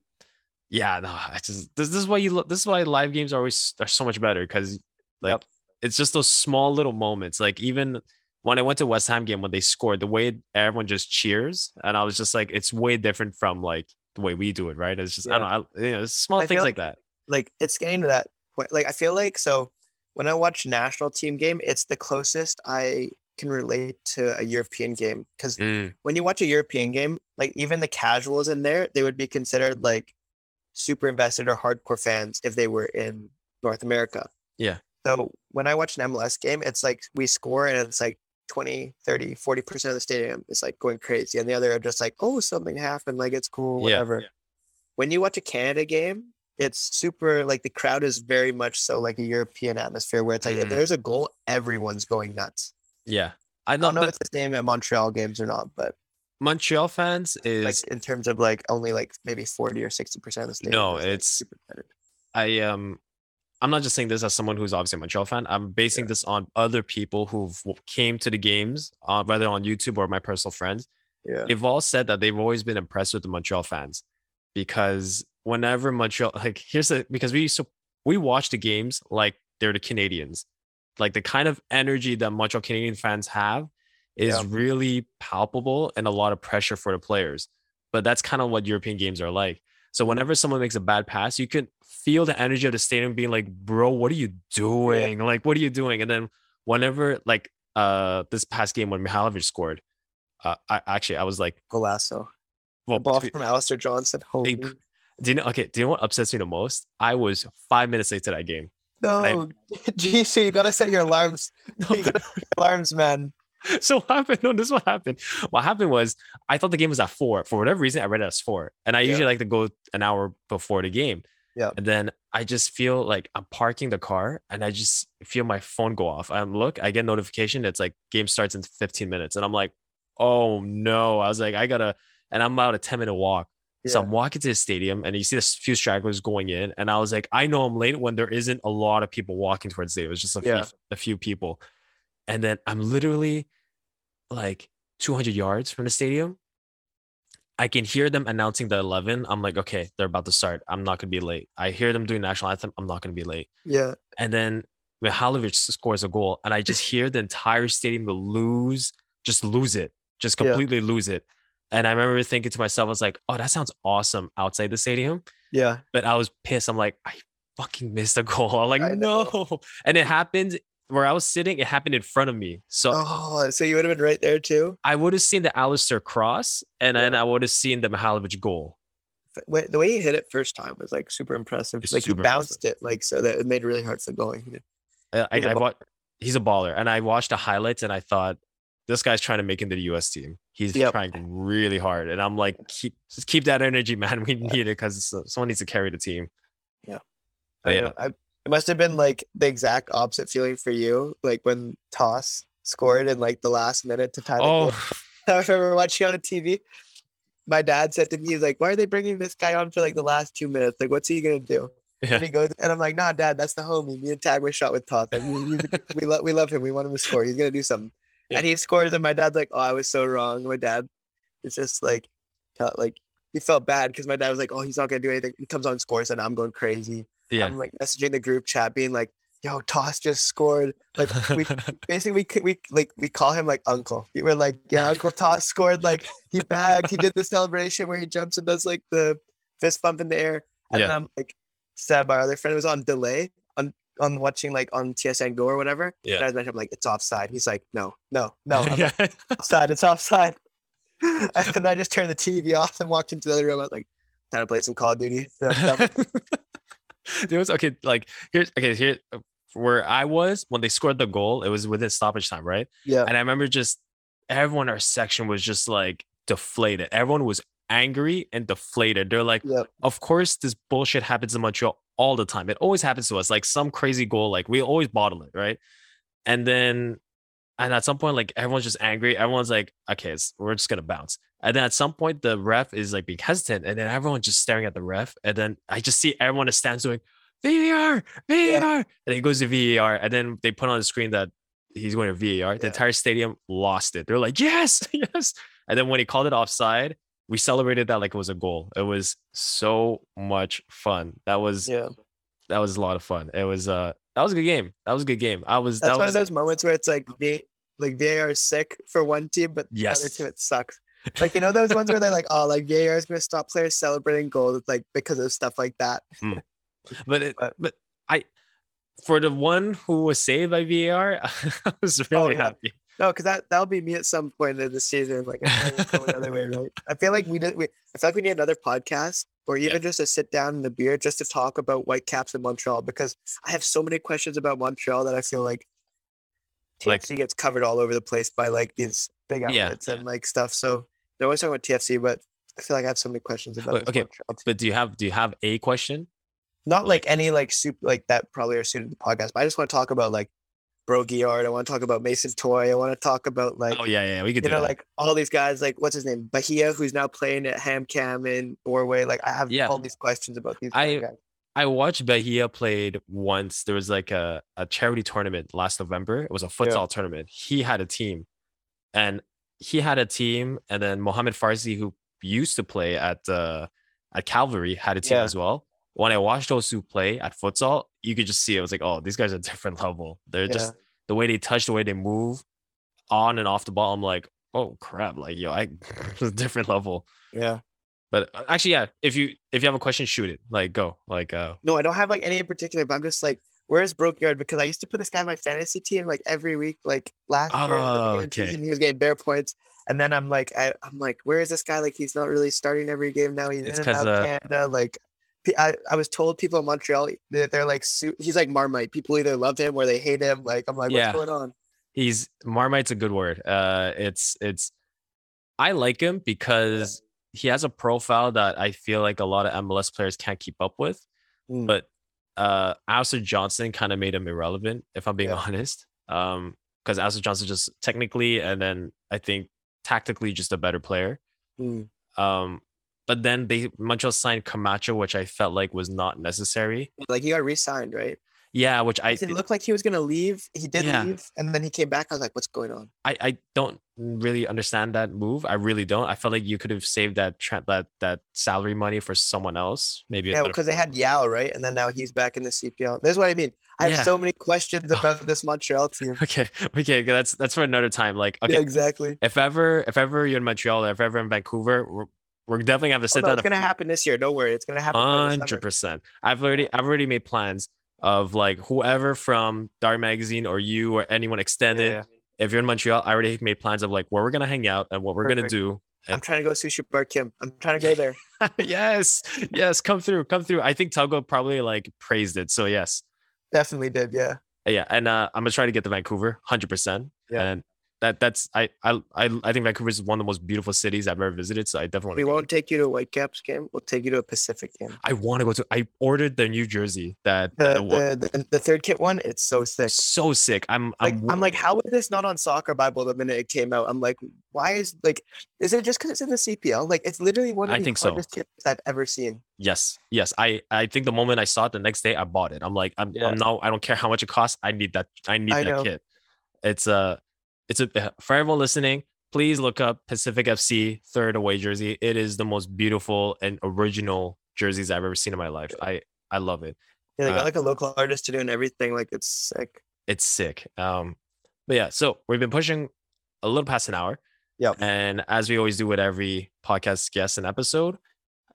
yeah, no. It's just this, this is why you look. This is why live games are always are so much better because like yep it's just those small little moments. Like even when I went to West Ham game when they scored, the way everyone just cheers, and I was just like, it's way different from like the way we do it, right? It's just yeah. I don't know, I, you know, small I things like, like that. Like it's getting to that point. Like I feel like so when I watch national team game, it's the closest I can relate to a European game because mm. when you watch a European game, like even the casuals in there, they would be considered like super invested or hardcore fans if they were in North America. Yeah. So when I watch an MLS game, it's like we score and it's like 20, 30, 40% of the stadium is like going crazy. And the other are just like, oh, something happened. Like it's cool, whatever. Yeah, yeah. When you watch a Canada game, it's super like the crowd is very much so like a European atmosphere where it's like mm. if there's a goal, everyone's going nuts. Yeah. I, don't know if it's the same at Montreal games or not, but Montreal fans is like in terms of like only like maybe 40 or 60% of the stadium. No, it's like I um I'm not just saying this as someone who's obviously a Montreal fan. I'm basing yeah. this on other people who've came to the games, uh, whether on YouTube or my personal friends. Yeah. They've all said that they've always been impressed with the Montreal fans because whenever Montreal, [LAUGHS] like, here's the because we so we watch the games like they're the Canadians, like the kind of energy that Montreal Canadian fans have is Yeah. really palpable and a lot of pressure for the players. But that's kind of what European games are like. So whenever someone makes a bad pass, you can feel the energy of the stadium being like, "Bro, what are you doing? Like, what are you doing?" And then whenever like uh this past game when Mihailovic scored, uh, I actually I was like, Golazo. well, Ball to- from Alistair Johnston. Holy Inc- do you know? Okay, do you know what upsets me the most? I was five minutes late to that game. no, GC, [LAUGHS] you gotta set your alarms. [LAUGHS] You gotta set your alarms, man. [LAUGHS] so what happened? No, this is what happened. What happened was I thought the game was at four. For whatever reason, I read it as four. And I Yeah. usually like to go an hour before the game. Yeah. And then I just feel like I'm parking the car and I just feel my phone go off. I look, I get notification. It's like game starts in 15 minutes. And I'm like, oh no. I was like, I gotta, and I'm about a 10 minute walk. So I'm walking to the stadium and you see a few stragglers going in. And I was like, I know I'm late when there isn't a lot of people walking towards the stadium. It's just a, Yeah. few, a few people. And then I'm literally like 200 yards from the stadium. I can hear them announcing the 11. I'm like, okay, they're about to start. I'm not going to be late. I hear them doing national anthem. I'm not going to be late. Yeah. And then Mihailovic scores a goal, and I just hear the entire stadium lose, just lose it, just Yeah. completely lose it. And I remember thinking to myself, I was like, oh, that sounds awesome outside the stadium. Yeah. But I was pissed. I'm like, I fucking missed a goal. [LAUGHS] I'm like, I know. no. And it happened where I was sitting, it happened in front of me. So Oh, so you would have been right there too. I would have seen the Alistair cross and then I would have seen the Mihailovic goal. The way he hit it first time was like super impressive. It's like super he bounced it like so that it made it really hard for going. I, I, He's a I wa- he's a baller. And I watched the highlights and I thought, this guy's trying to make into the US team. He's Yep. trying really hard. And I'm like, keep just keep that energy, man. We need it because someone needs to carry the team. Yeah. But yeah. I, it must have been like the exact opposite feeling for you, like when Toss scored in like the last minute to tie the Oh, game. [LAUGHS] I remember watching on a TV. My dad said to me, he's like, Why are they bringing this guy on for like the last two minutes? Like, what's he gonna do? yeah. And he goes, and I'm like, Nah, dad, that's the homie. Me and Tagwa shot with Toss. Like, we, we, [LAUGHS] we, love, we love him. We want him to score. He's gonna do something. Yeah. And he scores, and my dad's like, Oh, I was so wrong. My dad is just like, like he felt bad because my dad was like, Oh, he's not gonna do anything. He comes on, scores, and I'm going crazy. Yeah. I'm like messaging the group chat, being like, "Yo, Toss just scored." Like we [LAUGHS] basically we we like we call him like Uncle. We were like, "Yeah, Uncle Toss scored." Like he bagged. He did the celebration where he jumps and does like the fist bump in the air. And Yeah. then I'm like, Seb, our other friend, was on delay on on watching like on TSN Go or whatever. Yeah. And I was mentioning, I'm like, "It's offside." He's like, "No, no, no, I'm [LAUGHS] yeah. like, [LAUGHS] offside. It's offside." and then I just turned the TV off and walked into the other room. I was like, "Time to play some Call of Duty." So [LAUGHS] there was okay, like here's okay, here uh, where I was when they scored the goal, it was within stoppage time, right? yeah. And I remember just everyone in our section was just like deflated. Everyone was angry and deflated. They're like, Yep. of course, this bullshit happens in Montreal all the time. It always happens to us. Like some crazy goal, like we always bottle it, right? And then, and at some point, like everyone's just angry. Everyone's like, okay, it's, we're just gonna bounce. And then at some point, the ref is like being hesitant, and then everyone's just staring at the ref. And then I just see everyone that stands doing VAR, VAR, and he goes to VAR, and then they put on the screen that he's going to VAR. The entire stadium lost it. They're like, yes, [LAUGHS] yes. And then when he called it offside, we celebrated that like it was a goal. It was so much fun. That was Yeah. that was a lot of fun. It was uh that was a good game. That was a good game. I was That's that one was of those moments where it's like V like VAR is sick for one team, but the other team it sucks. Like you know those ones where they're like, oh, like VAR is gonna stop players celebrating goals, like because of stuff like that. Hmm. but it, but- but I for the one who was saved by VAR, [LAUGHS] I was oh, really Oh, yeah. happy. No, because that that'll be me at some point in the season. Like I feel going the other way, right? I feel like we did. We, I feel like we need another podcast or even just to sit down in the beer just to talk about Whitecaps in Montreal because I have so many questions about Montreal that I feel like Like- TFC gets covered all over the place by like these big Yeah. outlets and like stuff. So they're always talking about TFC, but I feel like I have so many questions about okay. But do you have do you have a question? Not like any like soup like that probably are suited to the podcast, but I just want to talk about like Brault-Guillard. I want to talk about Mason Toye. I want to talk about like oh yeah, yeah, we could you do know, that. like all these guys, like what's his name, Bahia, who's now playing at HamKam in Norway. Like I have Yeah. all these questions about these I- guys. I watched Bahia played once. There was like a, a charity tournament last November. It was a futsal tournament. He had a team, and he had a team, and then Mohamed Farsi, who used to play at uh, at Calvary, had a team Yeah. as well. When I watched those two play at futsal, you could just see it was like, oh, these guys are [LAUGHS] different level. They're just the way they touch, the way they move, on and off the ball, I'm like, oh crap, like yo, I [LAUGHS] a different level. Yeah. But uh, actually, yeah, if you if you have a question, shoot it. Like go. Like uh No, I don't have like any in particular, but I'm just like, where's Brault-Guillard? Because I used to put this guy in my fantasy team like every week, like last oh, year. Okay. Season, he was getting bare points. And then I'm like, I, am like, where is this guy? Like, he's not really starting every game now. He's it's in and out uh, Canada. Like, I, I was told people in Montreal that they're like, he's like Marmite. People either love him or they hate him. Like, I'm like, what's yeah. going on? He's Marmite's a good word. Uh, it's it's. I like him because he has a profile that I feel like a lot of MLS players can't keep up with. Mm. But uh Alistair Johnston kind of made him irrelevant, if I'm being yeah. honest. Um, because Alistair Johnston just technically and then I think tactically just a better player. Mm. Um, but then they Montreal signed Camacho, which I felt like was not necessary. Like he got re-signed, right? Yeah, which I it looked like he was gonna leave. He did yeah. leave, and then he came back. I was like, "What's going on?" I, I don't really understand that move. I really don't. I felt like you could have saved that tra- that that salary money for someone else. Maybe yeah, because they had Yao right, and then now he's back in the CPL. That's what I mean. I have so many questions [LAUGHS] about this Montreal team. Okay, okay, that's that's for another time. Like, okay, yeah, exactly. If ever, if ever you're in Montreal, if ever in Vancouver, we're, definitely gonna have to sit oh, no, down. It's gonna happen this year. Don't worry, it's gonna happen. Hundred percent. I've already, I've already made plans of like whoever from Dark Magazine or you or anyone extended. Yeah, yeah. If you're in Montreal, I already made plans of like where we're gonna hang out and what we're Perfect. gonna do. And- I'm trying to go sushi bar Kim. I'm trying to go there. [LAUGHS] yes, yes, come through, come through. I think Tagwa probably like praised it. So yes, definitely did. Yeah, yeah, and uh, I'm gonna try to get to Vancouver, hundred percent. Yeah, and that that's I I I think Vancouver is one of the most beautiful cities I've ever visited. So I definitely we won't take you to a Whitecaps game. We'll take you to a Pacific game. I want to go to. I ordered the New Jersey that the, the, the, the, third kit one. It's so sick. So sick. I'm like I'm, I'm like how is this not on Soccer Bible the minute it came out? I'm like why is like is it just because it's in the CPL? Like it's literally one of I the think hardest so. kits I've ever seen. Yes, yes. I I think the moment I saw it the next day I bought it. I'm like I'm, yeah. I'm now I don't care how much it costs. I need that. I need I that know. kit. It's uh it's a for everyone listening please look up pacific fc third away jersey. It is the most beautiful and original jerseys i've ever seen in my life. I i love it. Yeah they got uh, like a local artist to do and everything like it's sick. It's sick. Um but yeah so we've been pushing a little past an hour. Yeah and as we always do with every podcast guest and episode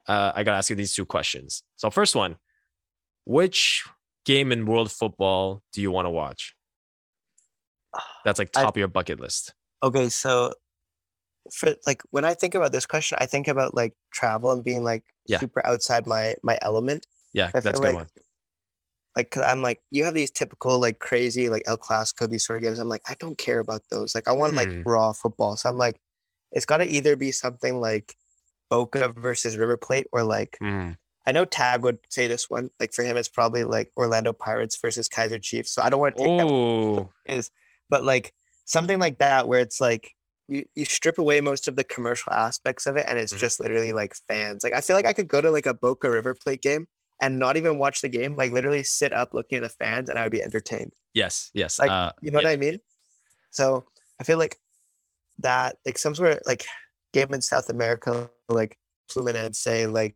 uh, i gotta ask you these two questions. So first one which game in world football do you want to watch that's like top I, of your bucket list. Okay, so for like when I think about this question, I think about like travel and being like yeah. super outside my my element. Yeah, that's a good like, one. Like I'm like you have these typical like crazy like El Clasico these sort of games. I'm like I don't care about those. Like I want mm. like hmm. raw football. So I'm like it's got to either be something like Boca versus River Plate or like mm. I know Tag would say this one. Like for him, it's probably like Orlando Pirates versus Kaizer Chiefs. So I don't want to take Ooh. that. Is but like something like that where it's like you, you strip away most of the commercial aspects of it and it's mm-hmm. just literally like fans. Like I feel like I could go to like a Boca River Plate game and not even watch the game, like literally sit up looking at the fans and I would be entertained. Yes, yes. Like uh, you know yeah. what I mean? So I feel like that like some sort of like game in South America, like Fluminense, say like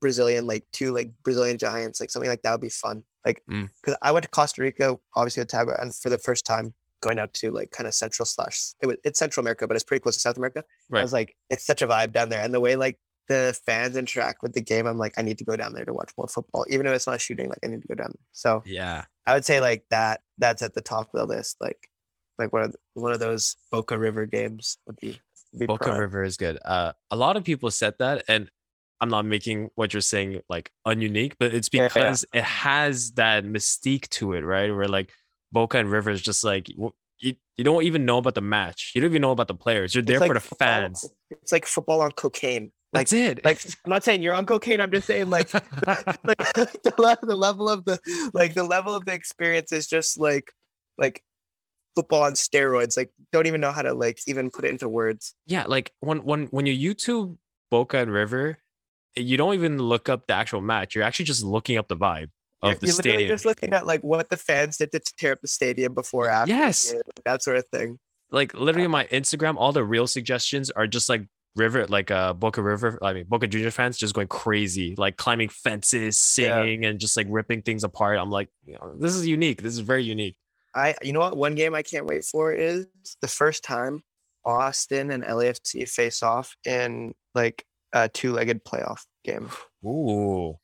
Brazilian, like two like Brazilian giants, like something like that would be fun. Like because mm. I went to Costa Rica, obviously with Tagwa, and for the first time going out to like kind of central slash it was, it's Central America, but it's pretty close to South America. Right. I was like, it's such a vibe down there, and the way like the fans interact with the game, I'm like, I need to go down there to watch more football, even if it's not shooting. Like, I need to go down there. So yeah, I would say like that. That's at the top of the list. Like, like one of one of those Boca River games would be. Would be Boca River is good. Uh, a lot of people said that, and I'm not making what you're saying like ununique, but it's because yeah, yeah. it has that mystique to it, right? Where like Boca and River is just like you, you don't even know about the match. You don't even know about the players. You're there like for the football. fans. It's like football on cocaine. Like, That's it. Like I'm not saying you're on cocaine. I'm just saying like, [LAUGHS] like [LAUGHS] the, the level of the like the level of the experience is just like like football on steroids. Like don't even know how to like even put it into words. Yeah, like when when when you YouTube Boca and River, you don't even look up the actual match. You're actually just looking up the vibe of the You're stadium. just looking at like what the fans did to tear up the stadium before, after, yes, that sort of thing. Like literally, on my Instagram, all the real suggestions are just like River, like uh Boca River, I mean Boca Junior fans just going crazy, like climbing fences, singing, yeah. and just like ripping things apart. I'm like, this is unique. This is very unique. I you know what? One game I can't wait for is the first time Austin and LAFC face off in like a two-legged playoff game. Ooh.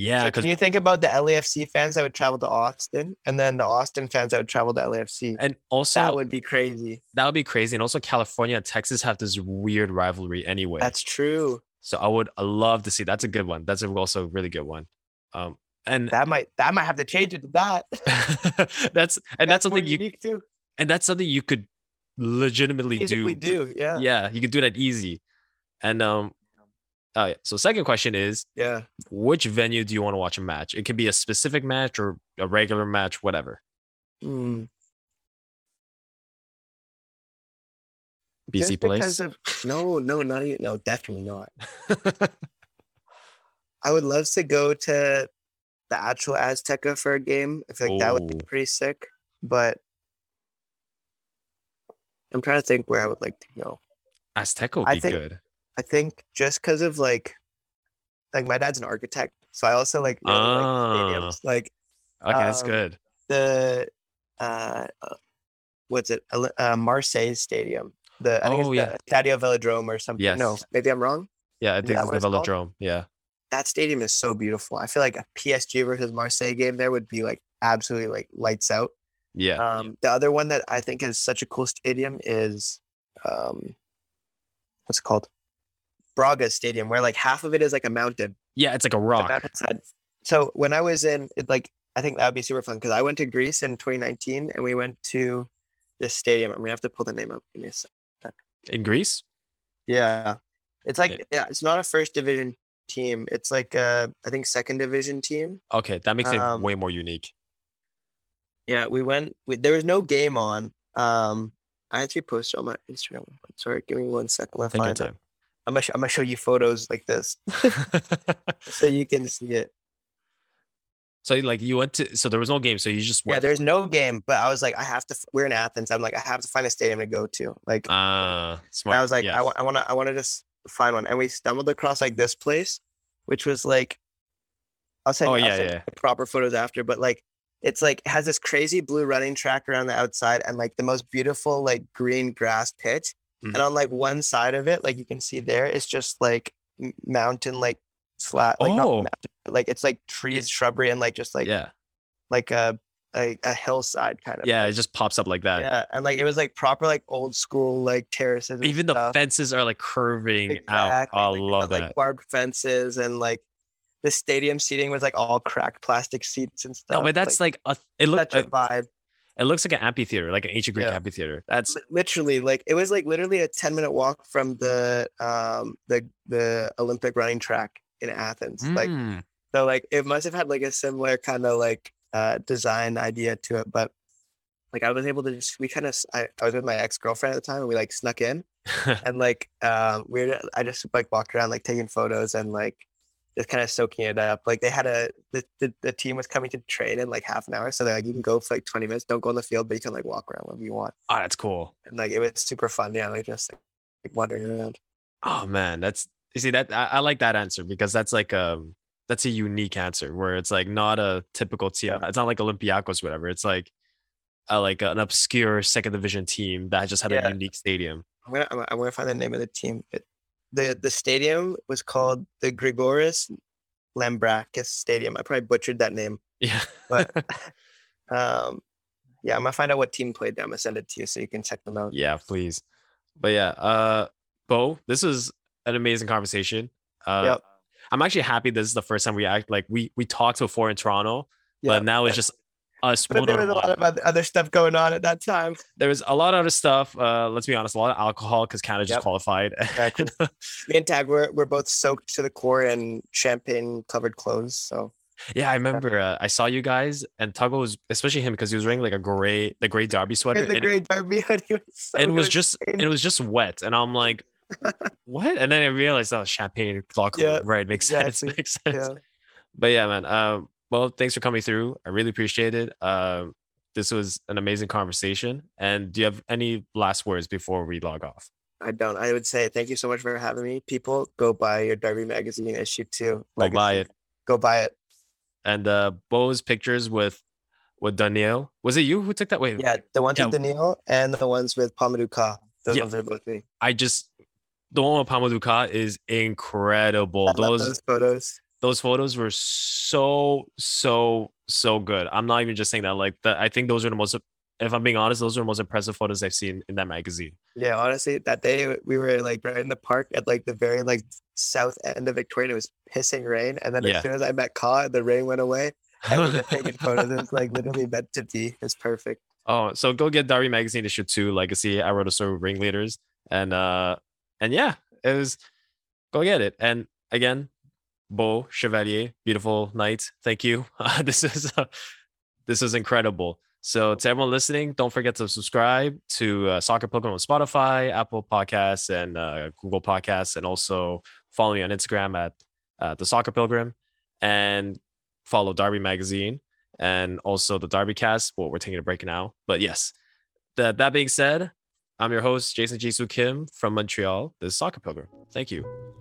Yeah, So can you think about the LAFC fans that would travel to Austin, and then the Austin fans that would travel to LAFC? and also that would be crazy. that would be crazy. And also California and Texas have this weird rivalry anyway. That's true. so I would I love to see. That's a good one. That's also a really good one. Um, and That might that might have to change it to that. [LAUGHS] that's and that's, more something you too. and that's something you could legitimately do. We do, yeah. Yeah, you could do that easy. And um, oh yeah. So second question is, Yeah. which venue do you want to watch a match? It could be a specific match or a regular match, whatever. Hmm. BC Just Place. of [LAUGHS] no, no, not even no, definitely not. [LAUGHS] I would love to go to the actual Azteca for a game. I feel like that would be pretty sick. But I'm trying to think where I would like to go. Azteca would I be think- good. I think just because of like, like my dad's an architect, so I also like really like Ah. stadiums. Like Okay, that's um, good. the uh, uh, what's it? Uh, Marseille Stadium. The I think Oh, it's yeah. the Stadio Velodrome or something. No, maybe I'm wrong. Yeah, I think it's the it's called? Velodrome. Yeah. that stadium is so beautiful. I feel like a PSG versus Marseille game there would be like absolutely like lights out. Yeah. Um, the other one that I think is such a cool stadium is um, what's it called? Braga Stadium, where like half of it is like a mountain. yeah, it's like a rock. mountainside. So when I was in, it, like I think that would be super fun because I went to Greece in 2019 and we went to this stadium. I'm gonna have to pull the name up. Give me a sec. In Greece? Yeah, it's like Yeah. yeah, it's not a first division team. It's like a I think second division team. Okay, that makes it Um, way more unique. Yeah, we went. We, there was no game on. Um, I actually posted on my Instagram. Sorry, give me one second. Gonna Take your it. I'm gonna, sh- I'm gonna show you photos like this [LAUGHS] so you can see it. so like you went to so there was no game, so you just Yeah, went. there's no game, but I was like, I have to. We're in Athens. I'm like, I have to find a stadium to go to. Like, Ah, and smart. I was like, yeah. I want, I want to, I want to just find one. And we stumbled across like this place, which was like, I'll send, Oh, you- I'll yeah, send yeah. proper photos after, but like, it's like has this crazy blue running track around the outside and like the most beautiful like green grass pitch. Mhm. And on like one side of it, like you can see there, it's just like mountain, like flat, like not Oh. mountain, but, like it's like trees, shrubbery, and like just like yeah, like a a, a hillside kind of. yeah, it just pops up like that. Yeah, and like it was like proper like old school like terraces. Even the stuff. fences are like curving out. I like, love like that. barbed fences and like the stadium seating was like all cracked plastic seats and stuff. No, but that's like, a, it looks such a vibe. It looks like an amphitheater, like an ancient Greek Yeah. amphitheater. That's Literally, like it was like literally a ten minute walk from the um the the Olympic running track in Athens. Like Mm, so, like it must have had like a similar kind of like uh design idea to it, but. Like I was able to just we kind of I, I was with my ex girlfriend at the time and we like snuck in [LAUGHS] and like um we were I just like walked around like taking photos and like just kind of soaking it up. Like they had a the, the, the team was coming to train in like half an hour, so they're like you can go for like twenty minutes, don't go on the field, but you can like walk around whenever you want. oh, that's cool. And like it was super fun, yeah, like just like, wandering around. Oh man, that's you see that I, I like that answer because that's like um that's a unique answer where it's like not a typical team. It's not like Olympiacos, whatever. It's like a, like an obscure second division team that just had Yeah. a unique stadium. I'm gonna I'm gonna- I'm gonna find the name of the team. It, the the stadium was called the Grigoris Lambrakis Stadium. I probably butchered that name, Yeah. but [LAUGHS] um yeah, I'm gonna find out what team played there. I'm gonna send it to you so you can check them out. yeah, please. But yeah, uh Bo, this is an amazing conversation. Uh Yep. I'm actually happy this is the first time we act like we we talked before in Toronto, Yeah, but now it's just us But there was a lot of other- stuff going on at that time. there was a lot of other stuff. Uh, let's be honest, a lot of alcohol because Canada just Yep. qualified. Exactly. [LAUGHS] Me and Tagwa we're both soaked to the core in champagne covered clothes. So yeah, I remember. Uh, I saw you guys, and Tuggle was especially him because he was wearing like a gray, the gray Derby sweater, and the great Derby hoodie [LAUGHS] was so and it was just, and it was just wet, and I'm like, [LAUGHS] what? And then I realized, that oh, champagne locker Yeah, right? Makes sense. exactly. Makes sense. yeah. But yeah, man. Um, well, thanks for coming through. I really appreciate it. Um, this was an amazing conversation. And do you have any last words before we log off? I don't. I would say thank you so much for having me. People, go buy your Derby magazine issue too. Go buy it. Go buy it. And uh, Bo's pictures with with Daniel. Was it you who took that? Wait, yeah, the ones yeah. with Daniel and the ones with Pa-Modou Kah. Those yeah. ones are both me. I just the one with Pa-Modou Kah is incredible. those, those photos. Those photos were so so so good. I'm not even just saying that. Like that, I think those are the most. If I'm being honest, those are the most impressive photos I've seen in that magazine. Yeah, honestly, that day we were like right in the park at like the very like south end of Victoria. it was pissing rain, and then yeah. as soon as I met Kah, the rain went away. I was just taking photos. It was like literally meant to be. It's perfect. Oh, so go get Derby Magazine issue two, Legacy. I wrote a story with ringleaders, and uh, and yeah, it was go get it. And again, Beau Chevalier, beautiful night. Thank you. [LAUGHS] Uh, this is uh, this is incredible. So to everyone listening, don't forget to subscribe to uh, Soccer Pilgrim on Spotify, Apple Podcasts, and uh, Google Podcasts, and also follow me on Instagram at uh, the Soccer Pilgrim, and follow Derby Magazine and also the Derby Cast. Well, we're taking a break now, but yes. That that being said, I'm your host Jason Jisoo Kim from Montreal. Is Soccer Pilgrim. Thank you.